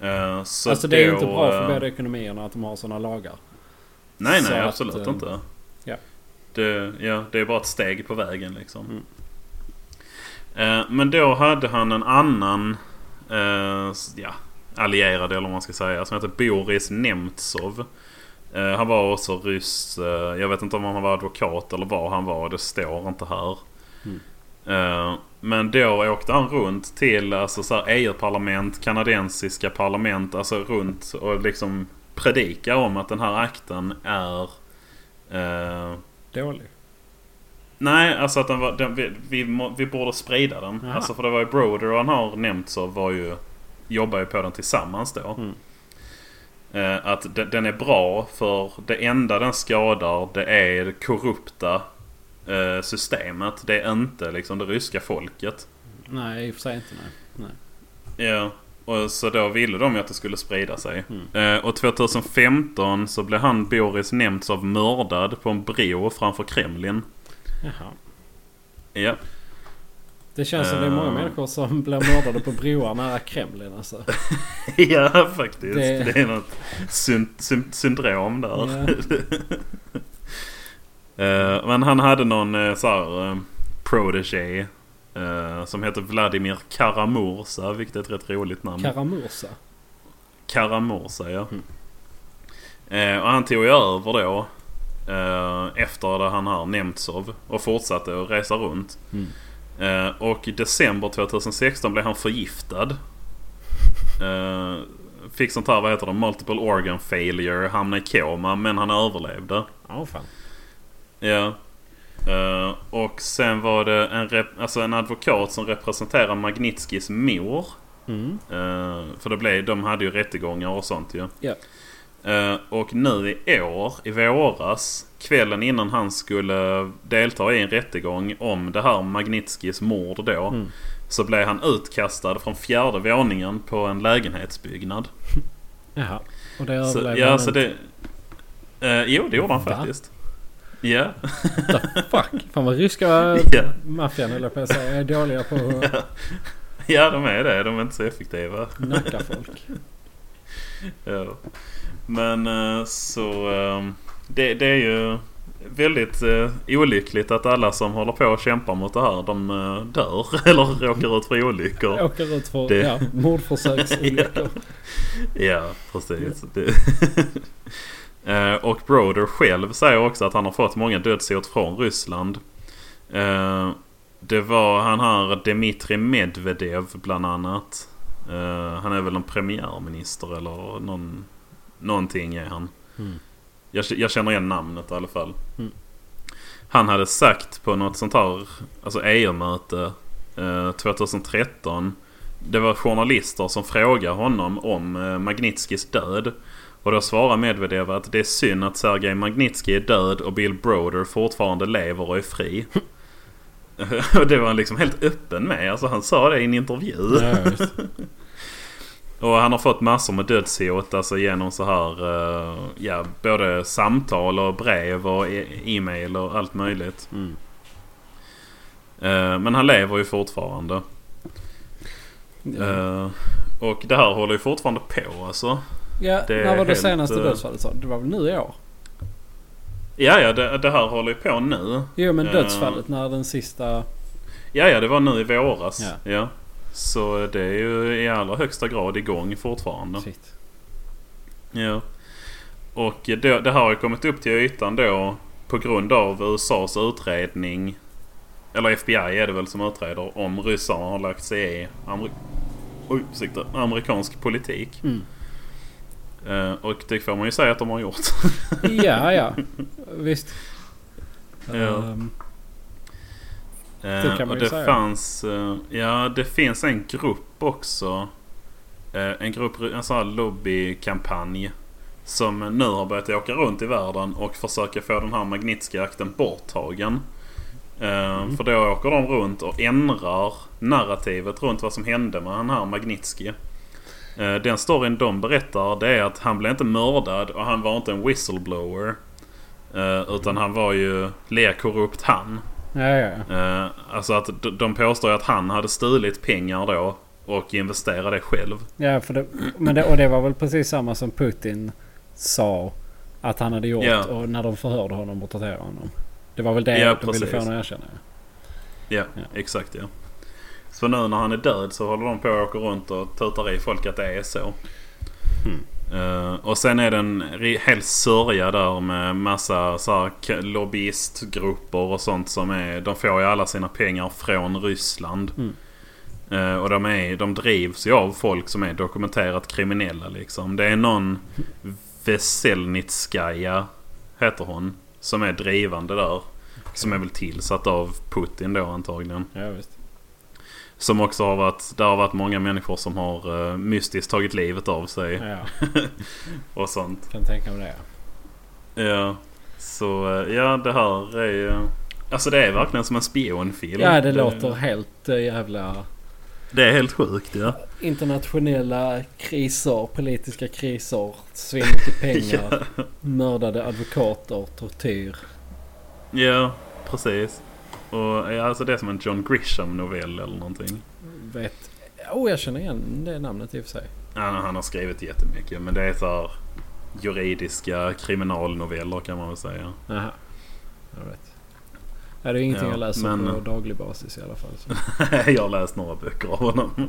nej. Eh, så alltså det är ju inte bra för eh, båda ekonomierna att de har sådana lagar. Nej, Så nej, att, absolut eh, inte. ja. Det, ja, det är bara ett steg på vägen liksom. Mm. Men då hade han en annan ja, allierad eller vad man ska säga som heter Boris Nemtsov. Eh, han var också ryss. Eh, jag vet inte om han var advokat eller vad han var. Det står inte här. Mm. Eh, men då åkte han runt till alltså, så EU-parlament, kanadensiska parlament. Alltså runt och liksom predika om att den här akten är eh, Dålig. Nej, alltså att den var, den, vi, vi, vi borde sprida den. Jaha. Alltså för det var ju Broder och han har nämnt så var ju jobbar ju på den tillsammans då. Mm. Eh, att de, den är bra för det enda den skadar det är det korrupta eh, systemet. Det är inte liksom det ryska folket. Nej, i och för sig inte nej. nej. Ja, och så då ville de ju att det skulle sprida sig. Mm. Eh, och 2015 så blev han Boris Nemtsov mördad på en bro framför Kremlin. Jaha. Ja. Det känns som det är många Eh. människor som blir mördade på broar nära Kremlin alltså. Ja, faktiskt. Det- Det, är något syn syn syndrom där. Eh, men han hade någon uh, så här, eh, protege eh, som heter Vladimir Karamursa, vilket är ett rätt roligt namn. Karamursa. Karamursa, ja. Mm. Eh, och han tog ju över då. Eh, efter det han här Nemtsov. Och fortsatte att resa runt. Mm. Eh, och i december 2016 blev han förgiftad. Eh, fick sånt här, vad heter det, multiple organ failure. Hamnade i koma men han överlevde. Ja, fan. Ja. Eh, och sen var det en, alltså en advokat som representerar Magnitskis mor. Mm. Eh, för det blev, de hade ju rättegångar och sånt ju. Ja. Eh, och nu i år, i våras, kvällen innan han skulle delta i en rättegång om det här Magnitskis mord då. Mm. Så blev han utkastad från fjärde våningen på en lägenhetsbyggnad. Jaha. Och det överlevde ja, han så inte. det... eh, jo, det gjorde han Va? faktiskt. Ja. Fuck. Fan vad ryska Ja. maffian eller på att säga är dåliga på att ja, de är det. De är inte så effektiva. nacka folk. Ja. Men eh, så... eh, Det, det är ju väldigt eh, olyckligt att alla som håller på och kämpar mot det här de eh, dör eller råkar ut för olyckor. Åker ut för Det- ja, mordförsöksolyckor. Ja, precis. Eh, och Broder själv säger också att han har fått många dödshot från Ryssland. Det var han här Dmitrij Medvedev bland annat. Han är väl en premiärminister eller någon, någonting är han. Mm. Jag, jag känner igen namnet i alla fall. Mm. Han hade sagt på något sånt här alltså EU-möte eh, 2013. Det var journalister som frågade honom om eh, Magnitskis död. Och då svarar Medvedev att det är synd att Sergej Magnitskij är död och Bill Broder fortfarande lever och är fri. och det var han liksom helt öppen med. Alltså han sa det i en intervju. Ja. Och han har fått massor med dödshot alltså genom så här eh, ja, både samtal och brev och e- e-mail och allt möjligt. Mm. Eh, men han lever ju fortfarande. Ja. Eh, och det här håller ju fortfarande på alltså. ja, det är när var det helt, senaste dödsfallet sa? Det var väl nu i år? Ja, ja det, det här håller ju på nu. Jo men dödsfallet när den sista... Ja, ja det var nu i våras. Ja. Ja. Så det är ju i allra högsta grad igång fortfarande. Shit. Ja. Och det, det här har ju kommit upp till ytan då på grund av USAs utredning. Eller FBI är det väl som utreder om ryssarna har lagt sig i Amer- Oj, ursäkta, amerikansk politik. Mm. Eh, och det får man ju säga att de har gjort. Ja, ja. Visst. Ja. Ehm, Eh, kan man och det säga. fanns... eh, ja, det finns en grupp också. Eh, en grupp, en sån här lobbykampanj. Som nu har börjat åka runt i världen och försöka få den här Magnitsky-akten borttagen. Mm. För då åker de runt och ändrar narrativet runt vad som hände med den här Magnitsky. Den storyn de berättar det är att han blev inte mördad och han var inte en whistleblower. Utan han var ju lika korrupt han. Ja, ja, ja. Eh, alltså att de påstår att han hade stulit pengar då. och investera det själv. Ja, för det, men det, och det var väl precis samma som Putin sa att han hade gjort Ja. och när de förhörde honom och torterade honom. Det var väl det Ja, de ville få precis. honom att erkänna. Ja, Ja. exakt ja. Så nu när han är död så håller de på att åka runt och tutar i folk att det är så. Hmm. Eh, och sen är det en ri- hel sörja där med massa så här, lobbyistgrupper och sånt som är... De får ju alla sina pengar från Ryssland. Mm. Eh, och de, är, de drivs ju av folk som är dokumenterat kriminella liksom. Det är någon Veselnitskaja heter hon. Som är drivande där. Som är väl tillsatt av Putin då antagligen. Ja, visst. Som också har varit, där har varit många människor som har uh, mystiskt tagit livet av sig Ja, och sånt. kan tänka mig det. Ja, så eh, ja det här är ju... Alltså det är verkligen som en spionfilm. Ja, det låter helt äh, jävla... Det är helt sjukt ja. Internationella kriser, politiska kriser, svinn till pengar, mördade advokater, tortyr. Ja, precis. Och alltså det är som en John Grisham-novell eller någonting. Vet... Oh, jag känner igen det namnet i och för sig. Han, han har skrivit jättemycket men det är så här juridiska kriminalnoveller kan man väl säga. Aha. Jag vet. Det är ingenting Ja, jag läser men- på daglig basis i alla fall. Jag har läst några böcker av honom.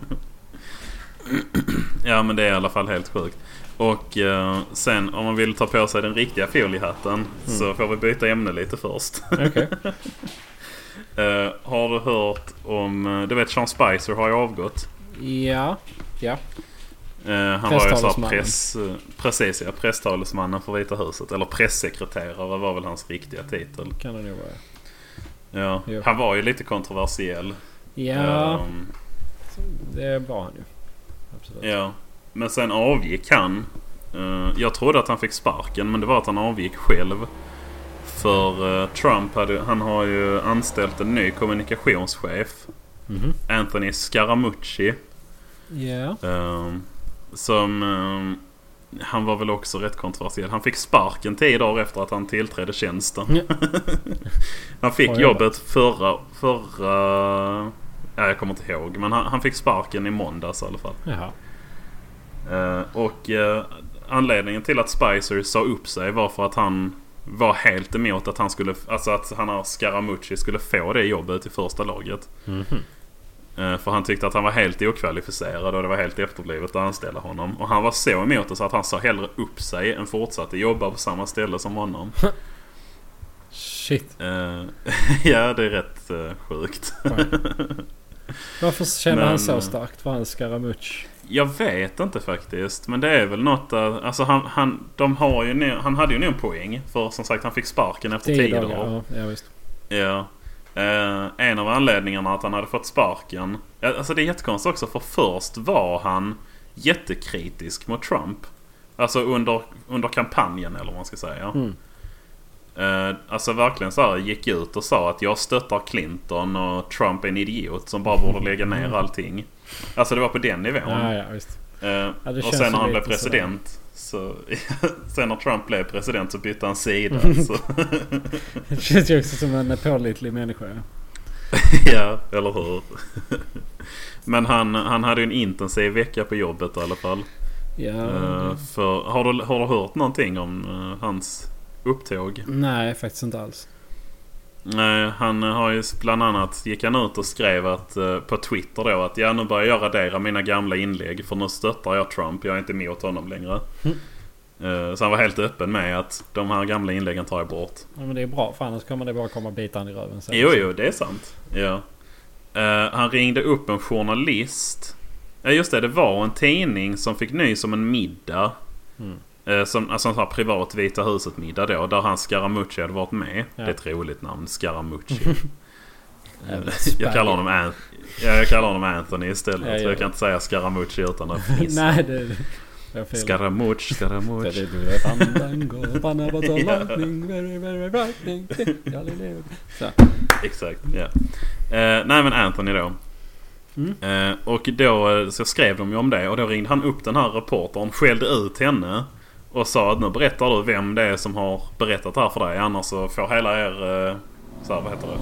ja men det är i alla fall helt sjukt. Och eh, sen om man vill ta på sig den riktiga foliehatten så får vi byta ämne lite först. Okej. Eh, har du hört om... eh, Du vet Sean Spicer har ju avgått. Ja. Ja. Eh, han var ju så här Presstalesmannen. press... Precis ja, presstalesmannen för Vita huset. Eller pressekreterare var väl hans riktiga titel. Kan det nog vara. Ja, Jo. han var ju lite kontroversiell. Ja, Ehm, det var han ju. Absolut. Ja, men sen avgick han. Eh, jag trodde att han fick sparken men det var att han avgick själv. För eh, Trump hade, han har ju anställt en ny kommunikationschef. Mhm. Anthony Scaramucci. Ja. eh, som... eh, han var väl också rätt kontroversiell. Han fick sparken tio dagar efter att han tillträdde tjänsten. Ja. han fick jobbet förra... förra ja, jag kommer inte ihåg. Men han, han fick sparken i måndags i alla fall. Jaha. Eh, och eh, anledningen till att Spicer sa upp sig var för att han var helt emot att han skulle, alltså att han och Scaramucci skulle få det jobbet i första laget. Mhm. Eh, för han tyckte att han var helt okvalificerad och det var helt efterblivet att anställa honom. Och han var så emot det så att han sa hellre upp sig än fortsatte jobba på samma ställe som honom. Shit. Eh, ja, det är rätt uh, sjukt. Varför känner Men- han så starkt för hans Scaramucci? Jag vet inte faktiskt. Men det är väl något att, alltså han, han, de har ju, han hade ju nog en poäng. För som sagt han fick sparken efter Tio tio dagar. Ja, ja, visst. Ja. Eh, en av anledningarna att han hade fått sparken. Alltså det är jättekonstigt också för först var han jättekritisk mot Trump. Alltså under, under kampanjen eller vad man ska säga. Mm. Eh, alltså verkligen så här gick ut och sa att jag stöttar Clinton och Trump är en idiot som bara borde lägga ner allting. Alltså det var på den nivån. Ja, ja. Eh, Ja, och sen när han blev president så... sen när Trump blev president så bytte han sida. så. Det känns ju också som en pålitlig människa. ja. eller hur? Men han, han hade ju en intensiv vecka på jobbet i alla fall. Ja. Eh, för, har, du, har du hört någonting om eh, hans upptåg? Nej, faktiskt inte alls. Nej, han har ju bland annat gick han ut och skrev att, eh, på Twitter då att ja nu börjar jag radera mina gamla inlägg för nu stöttar jag Trump. Jag är inte emot honom längre. Mm. Eh, Så han var helt öppen med att de här gamla inläggen tar jag bort. Ja, men det är bra för annars kommer det bara komma bitan i röven sen. Jo, jo, det är sant. Ja. Eh, han ringde upp en journalist. Ja, just det. Det var en tidning som fick nys om en middag. Mm. Eh, som, alltså en sån här privat Vita huset-middag då. Där han Scaramucci hade varit med. Ja. Det är ett roligt namn. Scaramucci. Jävla jag, kallar honom An- ja, jag kallar honom Anthony istället. Ja, ja. jag kan inte säga Scaramucci utan att. Nej, det... Jag fel. Scaramucci, Scaramucci. Exakt, ja. Eh, nej men Anthony då. Mm. Eh, och då eh, så skrev de ju om det och då ringde han upp den här reportern, skällde ut henne. Och sa att nu berättar du vem det är som har berättat det här för dig. Annars så får hela er, eh, så här, vad heter det?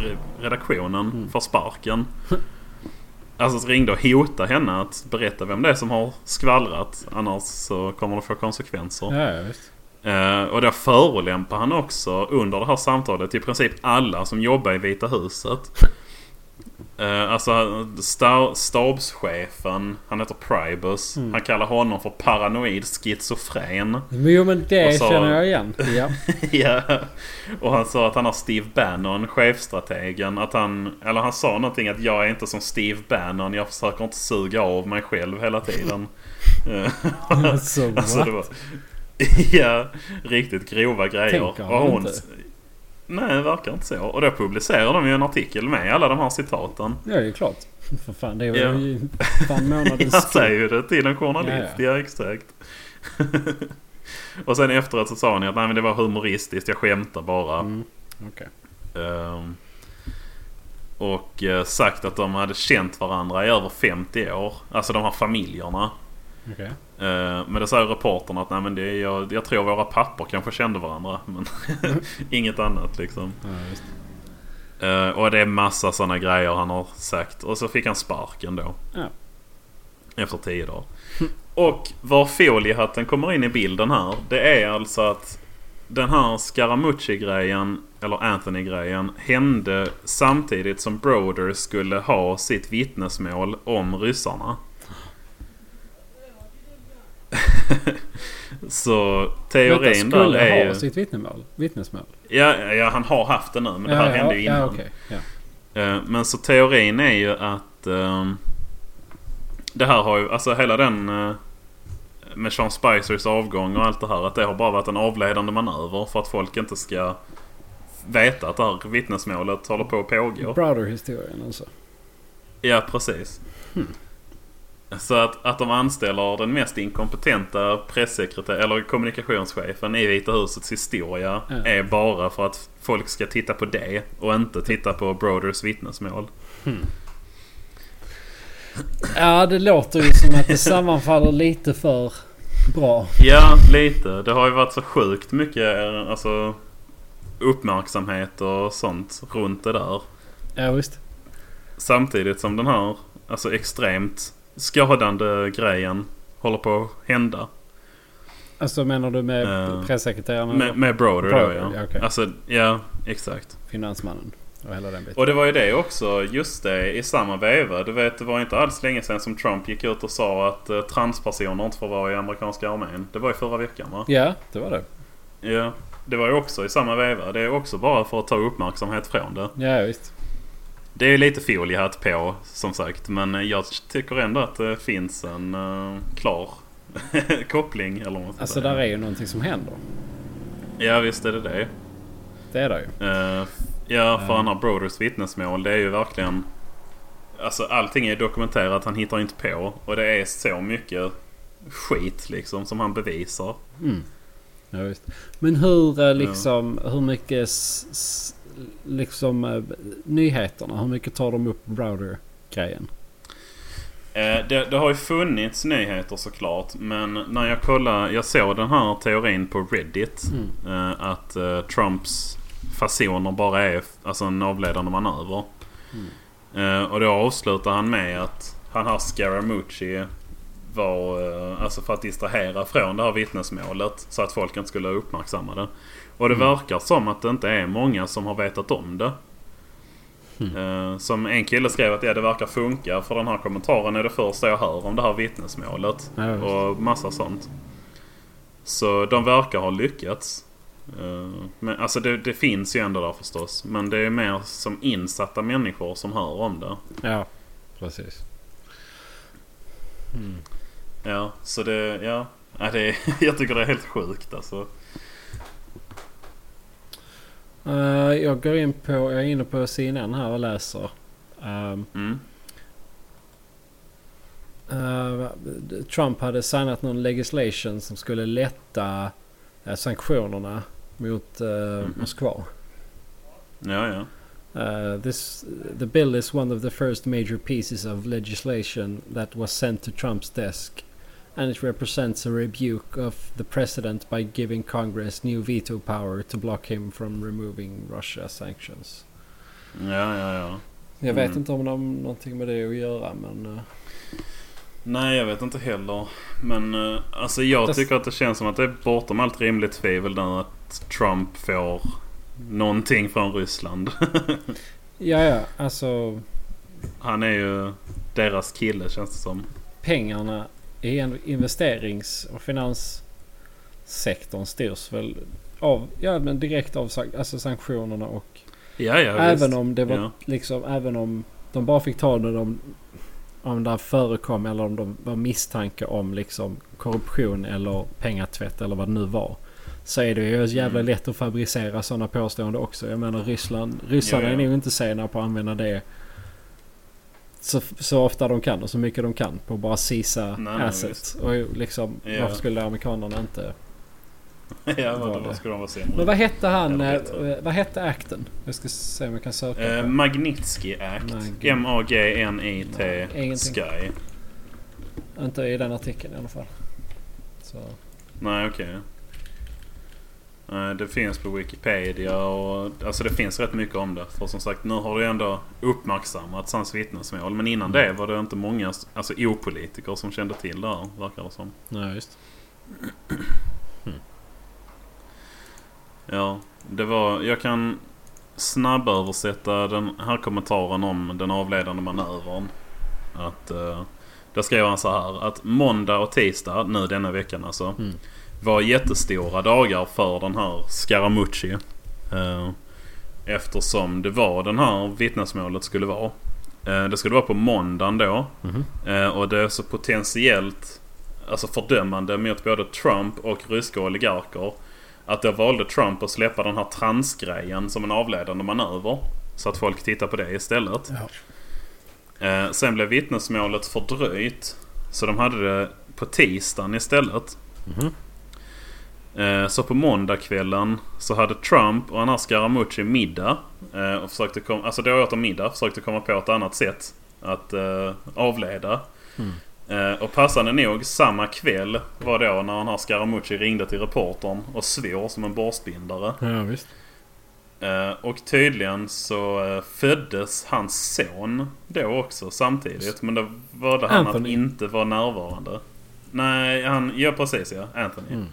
Re- Redaktionen Mm. får sparken. Alltså ringde och hotade henne att berätta vem det är som har skvallrat. Annars så kommer det få konsekvenser. Ja, ja. Eh, och då förolämpar han också under det här samtalet i princip alla som jobbar i Vita huset. Eh, alltså sta- stabschefen, han heter Pribus. Mm. Han kallar honom för paranoid schizofren. Men Jo men det så- känner jag igen. Ja. ja. Och han sa att han har Steve Bannon, chefstrategen. Att han, eller han sa någonting att jag är inte som Steve Bannon. Jag försöker inte suga av mig själv hela tiden. Alltså, Alltså det var... ja, riktigt grova grejer. Tänker han och hon... inte? Nej, det verkar inte så. Och då publicerar de ju en artikel med alla de här citaten. Ja, det är klart. För fan, det är Ja. ju fan månadens Jag säger ju det till en journalist. Ja, Ja, ja. exakt. och sen efteråt så sa ju att nej men det var humoristiskt. Jag skämtar bara. Mm. Okej. Ehm, och eh, sagt att de hade känt varandra i över 50 år. Alltså de här familjerna. Okej. Eh, Men det säger reportern att nej, men det är, jag, jag tror våra pappor kanske kände varandra. Men inget annat liksom. Ja. Eh, och det är massa sådana grejer han har sagt. Och så fick han sparken då. Ja. Efter tio dagar. Och var foliehatten kommer in i bilden här. Det är alltså att den här Scaramucci-grejen, eller Anthony-grejen, hände samtidigt som Broder skulle ha sitt vittnesmål om ryssarna. Så teorin Vänta, där är ju... sitt vittnesmål? Vittnesmål? Ja, ja, han har haft det nu men det här ja, hände ju ja, innan. Ja. Ja. Eh, Men så teorin är ju att ehm, det här har ju, alltså hela den eh, med Sean Spicers avgång och allt det här. Att det har bara varit en avledande manöver för att folk inte ska veta att det här vittnesmålet håller på att pågå. Brother-historien alltså. Ja, precis. Så att, att de anställer den mest inkompetenta pressekreteraren eller kommunikationschefen i Vita husets historia Ja. är bara för att folk ska titta på det och inte titta på Broders vittnesmål. Ja, det låter ju som att det sammanfaller lite för bra. Ja, lite. Det har ju varit så sjukt mycket alltså, uppmärksamhet och sånt runt det där. Ja, visst. Samtidigt som den här alltså, extremt skadande grejen håller på att hända. Alltså menar du med Eh, pressekreteraren Med, med Broder då Broder, ja. ja, okej. Alltså, ja, exakt. finansmannen? Och hela den biten. Och det var ju det också, just det, i samma veva. Du vet, det var inte alls länge sedan som Trump gick ut och sa att eh, transpersoner inte får vara i amerikanska armén. Det var ju förra veckan va? Ja, det var det. Ja. Det var ju också i samma veva. Det är också bara för att ta uppmärksamhet från det. Ja, visst. Det är ju lite foliehatt på som sagt. Men jag tycker ändå att det finns en eh, klar koppling. Eller ska Alltså där är ju någonting som händer. Ja visst är det det. Det är det ju. Eh, ja för Ja. han har Broders vittnesmål. Det är ju verkligen... Alltså allting är dokumenterat. Han hittar inte på. Och det är så mycket skit liksom som han bevisar. Mm. Ja, visst. Men hur eh, liksom, hur mycket liksom eh, nyheterna, hur mycket tar de upp Browder-grejen? Eh, det, det har ju funnits nyheter såklart. Men när jag kollar, jag såg den här teorin på Reddit. Mm. Eh, att eh, Trumps fasoner bara är alltså en avledande manöver. Eh, och då avslutar han med att han har Scaramucci var eh, alltså för att distrahera från det här vittnesmålet. Så att folk inte skulle uppmärksamma det. Och det Mm. verkar som att det inte är många som har vetat om det. Eh, Som en kille skrev att ja, det verkar funka för den här kommentaren är det första jag hör om det här vittnesmålet. Ja, och massa sånt. Så de verkar ha lyckats. Eh, Men alltså det, det finns ju ändå där förstås. Men det är mer som insatta människor som hör om det. Ja, precis. Ja, så det, ja. ja det, jag tycker det är helt sjukt alltså. Eh, jag går in på, jag är inne på CNN här och läser. Ehm, Mm. eh, Trump hade signat någon legislation som skulle lätta eh, sanktionerna mot uh, Mhm. Moskva. Ja, ja. Uh, this the bill is one of the first major pieces of legislation that was sent to Trump's desk, and it represents a rebuke of the president by giving Congress new veto power to block him from removing Russia sanctions. Ja, ja, ja. Jag vet Mm. inte om de har någonting med det att göra men... eh, Nej, jag vet inte heller. Men eh, alltså jag Det- tycker att det känns som att det är bortom allt rimligt tvivel nu att Trump får någonting från Ryssland. Ja, ja. Alltså Han är ju deras kille känns det som. pengarna i en investerings och finanssektorn styrs väl av, ja men direkt av alltså sanktionerna och Ja, ja även visst. om det var Ja. liksom, även om de bara fick ta det om, om det förekom eller om de var misstanke om liksom korruption eller pengatvätt eller vad det nu var. Så är det ju jävla Mm. lätt att fabricera sådana påståenden också. Jag menar Ryssland, ryssarna Ja, ja. är nog inte sena på att använda det så, så ofta de kan och så mycket de kan på bara sisa Nej, nej, assets. Och liksom Ja. varför skulle amerikanerna inte... ja, vad, skulle de vara sämre? Men vad hette han, eh, vad hette akten? Jag ska se om jag kan söka. Eh. Magnitsky Act. Mag- M-A-G-N-I-T. Sky. Inte i den artikeln i alla fall. Så. Nej, okej. Nej, det finns på Wikipedia och alltså det finns rätt mycket om det. För som sagt, nu har det ändå uppmärksammats hans vittnesmål. Men innan det var det inte många alltså, opolitiker som kände till det här, verkar det som. Nej, just. Ja, det var... Jag kan snabböversätta den här kommentaren om den avledande manövern. Att... Uh, där skrev han så här att måndag och tisdag, nu denna veckan alltså. Mm. Var jättestora dagar för den här Scaramucci. Eh, eftersom det var den här vittnesmålet skulle vara. Eh, det skulle vara på måndagen då. Mhm. Eh, och det är så potentiellt alltså fördömande mot både Trump och ryska oligarker. Att då valde Trump att släppa den här transgrejen som en avledande manöver. Så att folk tittar på det istället. Ja. Sen blev vittnesmålet fördröjt. Så de hade det på tisdagen istället. Mhm. Eh, så på måndagskvällen så hade Trump och här Scaramucci middag. Eh, och försökte kom, alltså då åt de middag. Försökte komma på ett annat sätt att eh, avleda. Mm. Eh, och passande nog samma kväll var då när den här Scaramucci ringde till reportern och svor som en borstbindare. Ja, visst. Eh, och tydligen så eh, föddes hans son då också samtidigt. Men då valde han Anthony. att inte vara närvarande. Nej, han, ja precis ja. Anthony. Mm.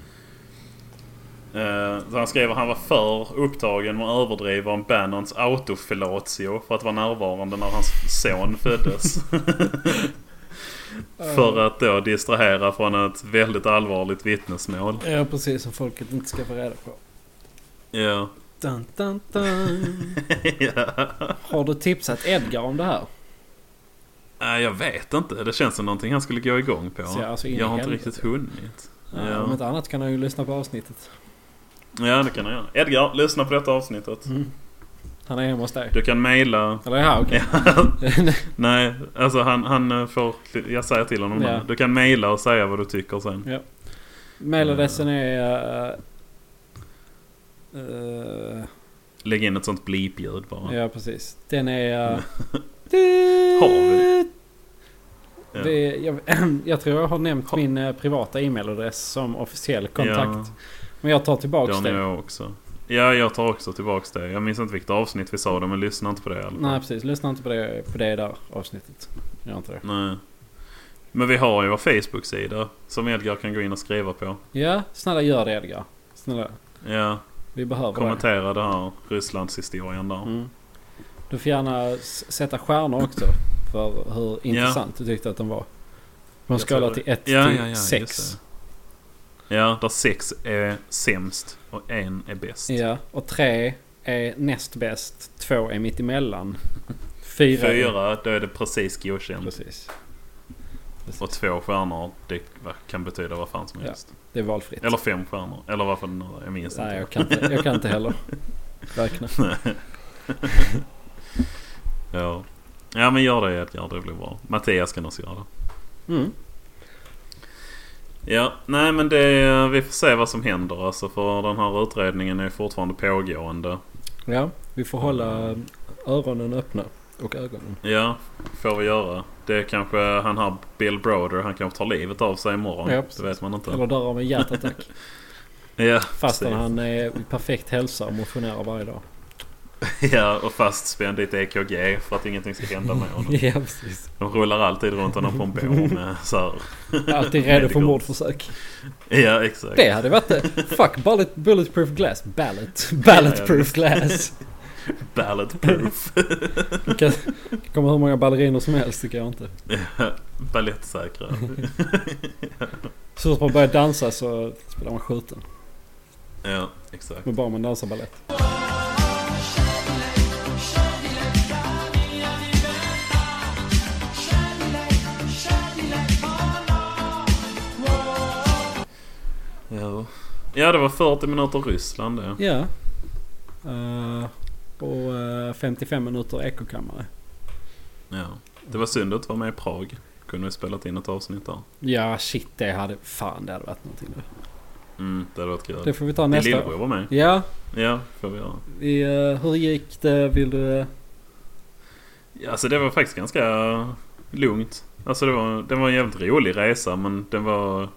Så han skriver att han var för upptagen med att överdriva om Bannons autofellatio för att vara närvarande när hans son föddes. för att då distrahera från ett väldigt allvarligt vittnesmål. Ja, precis. Som folket inte ska få reda på. Ja. Dun, dun, dun. ja. Har du tipsat Edgar om det här? Nej, jag vet inte. Det känns som någonting han skulle gå igång på. Så, alltså, jag har inte riktigt hunnit. Ja. Ja. Om inte annat kan han ju lyssna på avsnittet. Ja, det kan jag göra. Edgar, lyssna på detta avsnittet. Mm. Han är hemma hos dig. Du kan mejla... Eller ja, okej. Nej, alltså han, han eh, får... Jag säger till honom Ja. Du kan mejla och säga vad du tycker sen. Mailadressen är... Uh, uh, Lägg in ett sånt bleep-ljud bara. ja, precis. Den är... Uh, Har vi? Ja. Det, jag, jag tror jag har nämnt Ha- min eh, privata e-mailadress som officiell kontakt. Ja, Men jag tar det tillbaks har det. jag också. Ja, jag tar också tillbaks det. Jag minns inte vilket avsnitt vi sa det, men lyssna inte på det fall. Nej precis, lyssna inte på det, på det där avsnittet. Gör inte det. Nej. Men vi har ju vår Facebook-sida som Edgar kan gå in och skriva på. Ja, snälla gör det Edgar. Snälla. Ja, Vi behöver det. kommentera det här Rysslandshistorien där. Mm. Du får gärna sätta stjärnor också. För hur intressant du tyckte att de var. Från Jag skala tror till det. 1 Ja, till ja, ja, just 6. det. Ja, där sex är sämst och en är bäst. Ja, och 3 är näst bäst. 2 är mitt emellan. 4 Fyra, då är det precis godkänt. Precis. Precis. Och två stjärnor, det kan betyda vad fan som Ja. helst. Det är valfritt. Eller fem stjärnor. Eller varför nu. Jag minns Nej, inte. jag kan inte, jag kan inte heller räkna. ja. ja, men gör det Edgar. Det blir bra. Mattias kan också göra det. Mm. Ja, nej men det, vi får se vad som händer alltså. För den här utredningen är fortfarande pågående. Ja, vi får hålla öronen öppna. Och ögonen. Ja, får vi göra. Det är kanske han här Bill Broder. Han kanske tar livet av sig imorgon. Ja, precis. det vet man inte. Eller dör av en hjärtattack. ja, Fastän precis. han är i perfekt hälsa och motionerar varje dag. Ja, och fastspänd i ett EKG för att ingenting ska hända med honom. Ja, precis. De rullar alltid runt honom på en bår med så här. Alltid redo för mordförsök. Ja, exakt. Det hade varit det. Fuck bullet, bulletproof glass. Ballet. Balletproof glass. Ballot proof. Det kan, kommer hur många balleriner som helst tycker jag inte. Balettsäkra. Så fort man börjar dansa så spelar man skjuten. Ja, exakt. Men bara man dansar balett. Ja. ja, det var 40 minuter Ryssland det. Ja. Uh, och eh, 55 minuter ekokammare. Ja. Det var synd att vara med i Prag. Kunde vi spelat in ett avsnitt där. Ja shit det hade... Fan det hade varit någonting nu. Mm, det hade varit kul. Det får vi ta Din nästa lillebror år. var med. Ja. Ja, får vi göra. I, eh, hur gick det? Vill du... Ja, alltså det var faktiskt ganska lugnt. Alltså det var, det var en jävligt rolig resa men det var...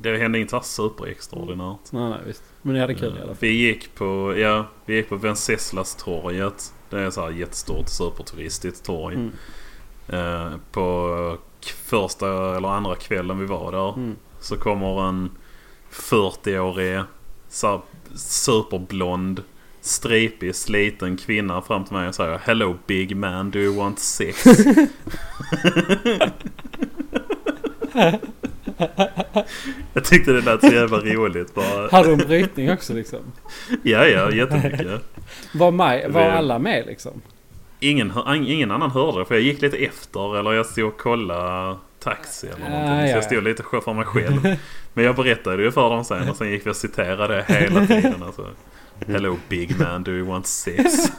Det hände inte så här superextraordinärt. Nej nej visst. Men ni hade kul i alla fall. Vi gick på, ja, vi gick på Venceslas-torget. Det är så här jättestort superturistiskt torg. Mm. Eh, på första eller andra kvällen vi var där Mm. så kommer en 40-årig så här superblond stripig sliten kvinna fram till mig och säger Hello big man do you want sex? Jag tyckte det lät så jävla roligt bara. Hade de brytning också liksom? Ja ja jättemycket. Var, maj, var alla med liksom? Ingen, ingen annan hörde det för jag gick lite efter eller jag stod och kollade taxi eller någonting. Ah, så ja, jag stod lite för mig själv. Men jag berättade ju för dem sen och sen gick vi och citerade hela tiden. Alltså. Hello big man, do you want sex?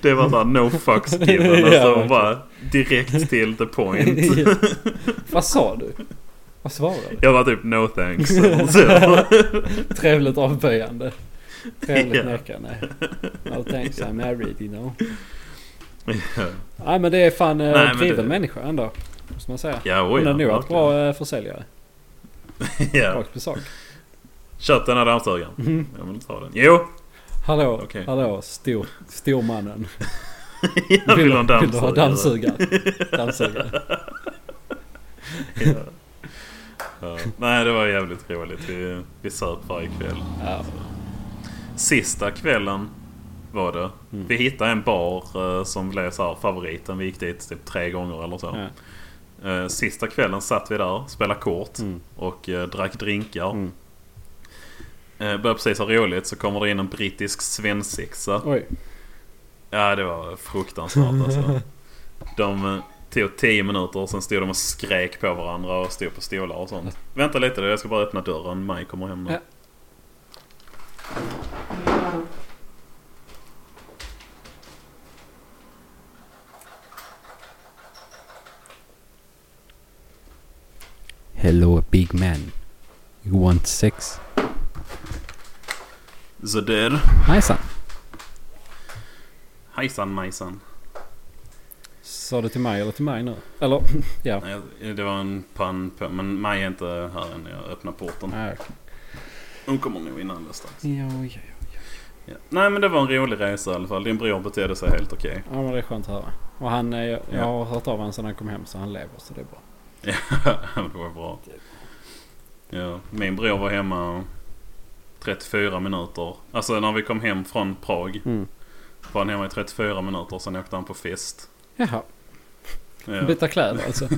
det var såhär no fucks given. Ja, Alltså verkligen. bara direkt till the point. Ja. Vad sa du? Vad svarade du? Jag var typ no thanks. Trevligt avböjande. Trevligt Ja. nekande. No thanks I'm married you know. ja, Nej men det är fan eh, men driven det- människa ändå. Måste man säga. ja, oj, Hon är ja, nog verkligen. bra eh, försäljare. ja. Rakt på sak. Köp den här dammsugaren. Mhm. Jag vill ha den. Jo! Hallå, Okej. hallå, stor, stormannen. Jag vill ha en Vill du ha dammsugare. dammsugare? dammsugare. Ja. Ja. Nej, det var jävligt roligt. Vi, vi söp varje kväll. Ja. Sista kvällen var det. Mm. Vi hittade en bar eh, som blev så här favoriten. Vi gick dit typ tre gånger eller så. Eh, sista kvällen satt vi där, spelade kort Mm. och eh, drack drinkar. Mm. Eh, började precis ha roligt så kommer det in en brittisk svensexa. Oj. Ja, det var fruktansvärt alltså. De eh, tog 10 minuter och sen stod de och skrek på varandra och stod på stolar och sånt. Vänta lite då, jag ska bara öppna dörren. Maj kommer hem nu. Ja. Hello big man. You want sex? Så där. Hejsan. Hejsan Majsan. Sa du till mig eller till mig nu? Eller ja. Nej, Det var en pann på, men Maj är inte här än. Jag öppnar porten. Nej. Hon kommer nog in alldeles strax. Ja, ja, ja. Ja. Nej men det var en rolig resa i alla fall. Din bror betedde sig helt okej. Ja men det är skönt att höra. Och han, jag, jag Ja. har hört av honom sedan han kom hem så han lever så det är bra. Ja, det var bra. Ja, min bror var hemma 34 minuter. Alltså när vi kom hem från Prag Mm. var han hemma i 34 minuter. Sen åkte han på fest. Jaha, Ja, byta kläder alltså.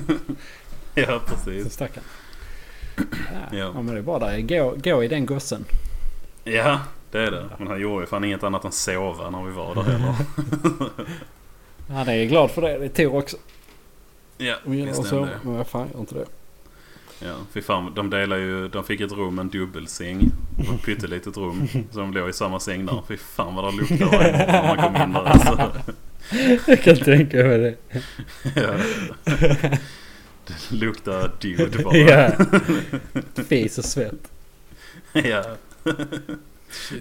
ja Så precis. stack han. Ja, Ja. men det är bra där. Gå, gå i den gossen. Ja, det är det. Men han gjorde ju fan inget annat än sova när vi var där heller. Han är glad för det. Det är Tor också. Ja, visst är det. Men vad fan gör inte det? Ja, fy fan. De delar ju, de fick ett rum en dubbelsäng. Ett pyttelitet rum. Så de låg i samma säng där. Fy fan vad det luktade när man kom in där. Alltså. Jag kan tänka mig det. Ja. Det luktar dude bara. Ja. Fis och svett. Ja.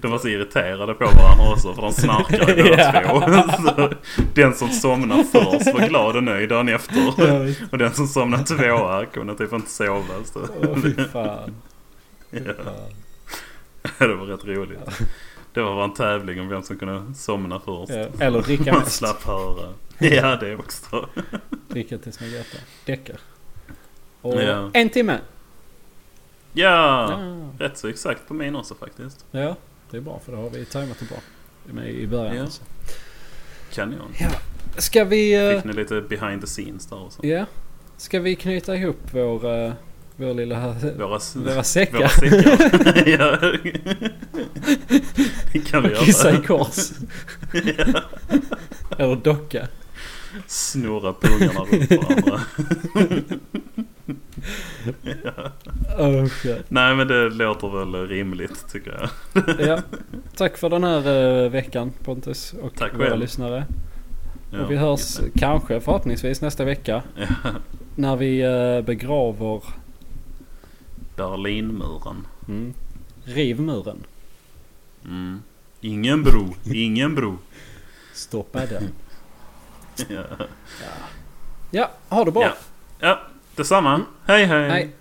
De var så irriterade på varandra också för de snarkade båda Ja. två. Den som somnade först var glad och nöjd dagen efter. Ja. Och den som somnade tvåa kunde typ inte sova. Så. Åh fy fan. Fy Ja, fan. det var rätt roligt. Det var en tävling om vem som kunde somna först. Ja, eller dricka Man mest. slapp höra. Ja, det också. Dricka tills man gråter. Däckar. Och Ja. en timme. Ja, Ja. rätt så exakt på min också faktiskt. ja, det är bra för då har vi tajmat det bra. Med i början Ja. alltså. Kanon. Ska vi... eh, Fick ni lite behind the scenes där också? Ja. Ska vi knyta ihop vår, eh, vår lilla... Våra, Våra säckar. Våra säckar. ja. Det kan vi Kissa i göra. kors. Eller docka. Snurra pungen runt varandra. Oh. Nej men det låter väl rimligt tycker jag. Ja. Tack för den här eh, veckan Pontus och Tack våra själv. lyssnare. Ja. Och vi hörs kanske förhoppningsvis nästa vecka. Ja. När vi eh, begraver... Berlinmuren. Mm, riv muren. Mm. Ingen bro, ingen bro. Stoppa den. Ja, Ja, ha det bra. ja detsamma. Hej hej. Hej.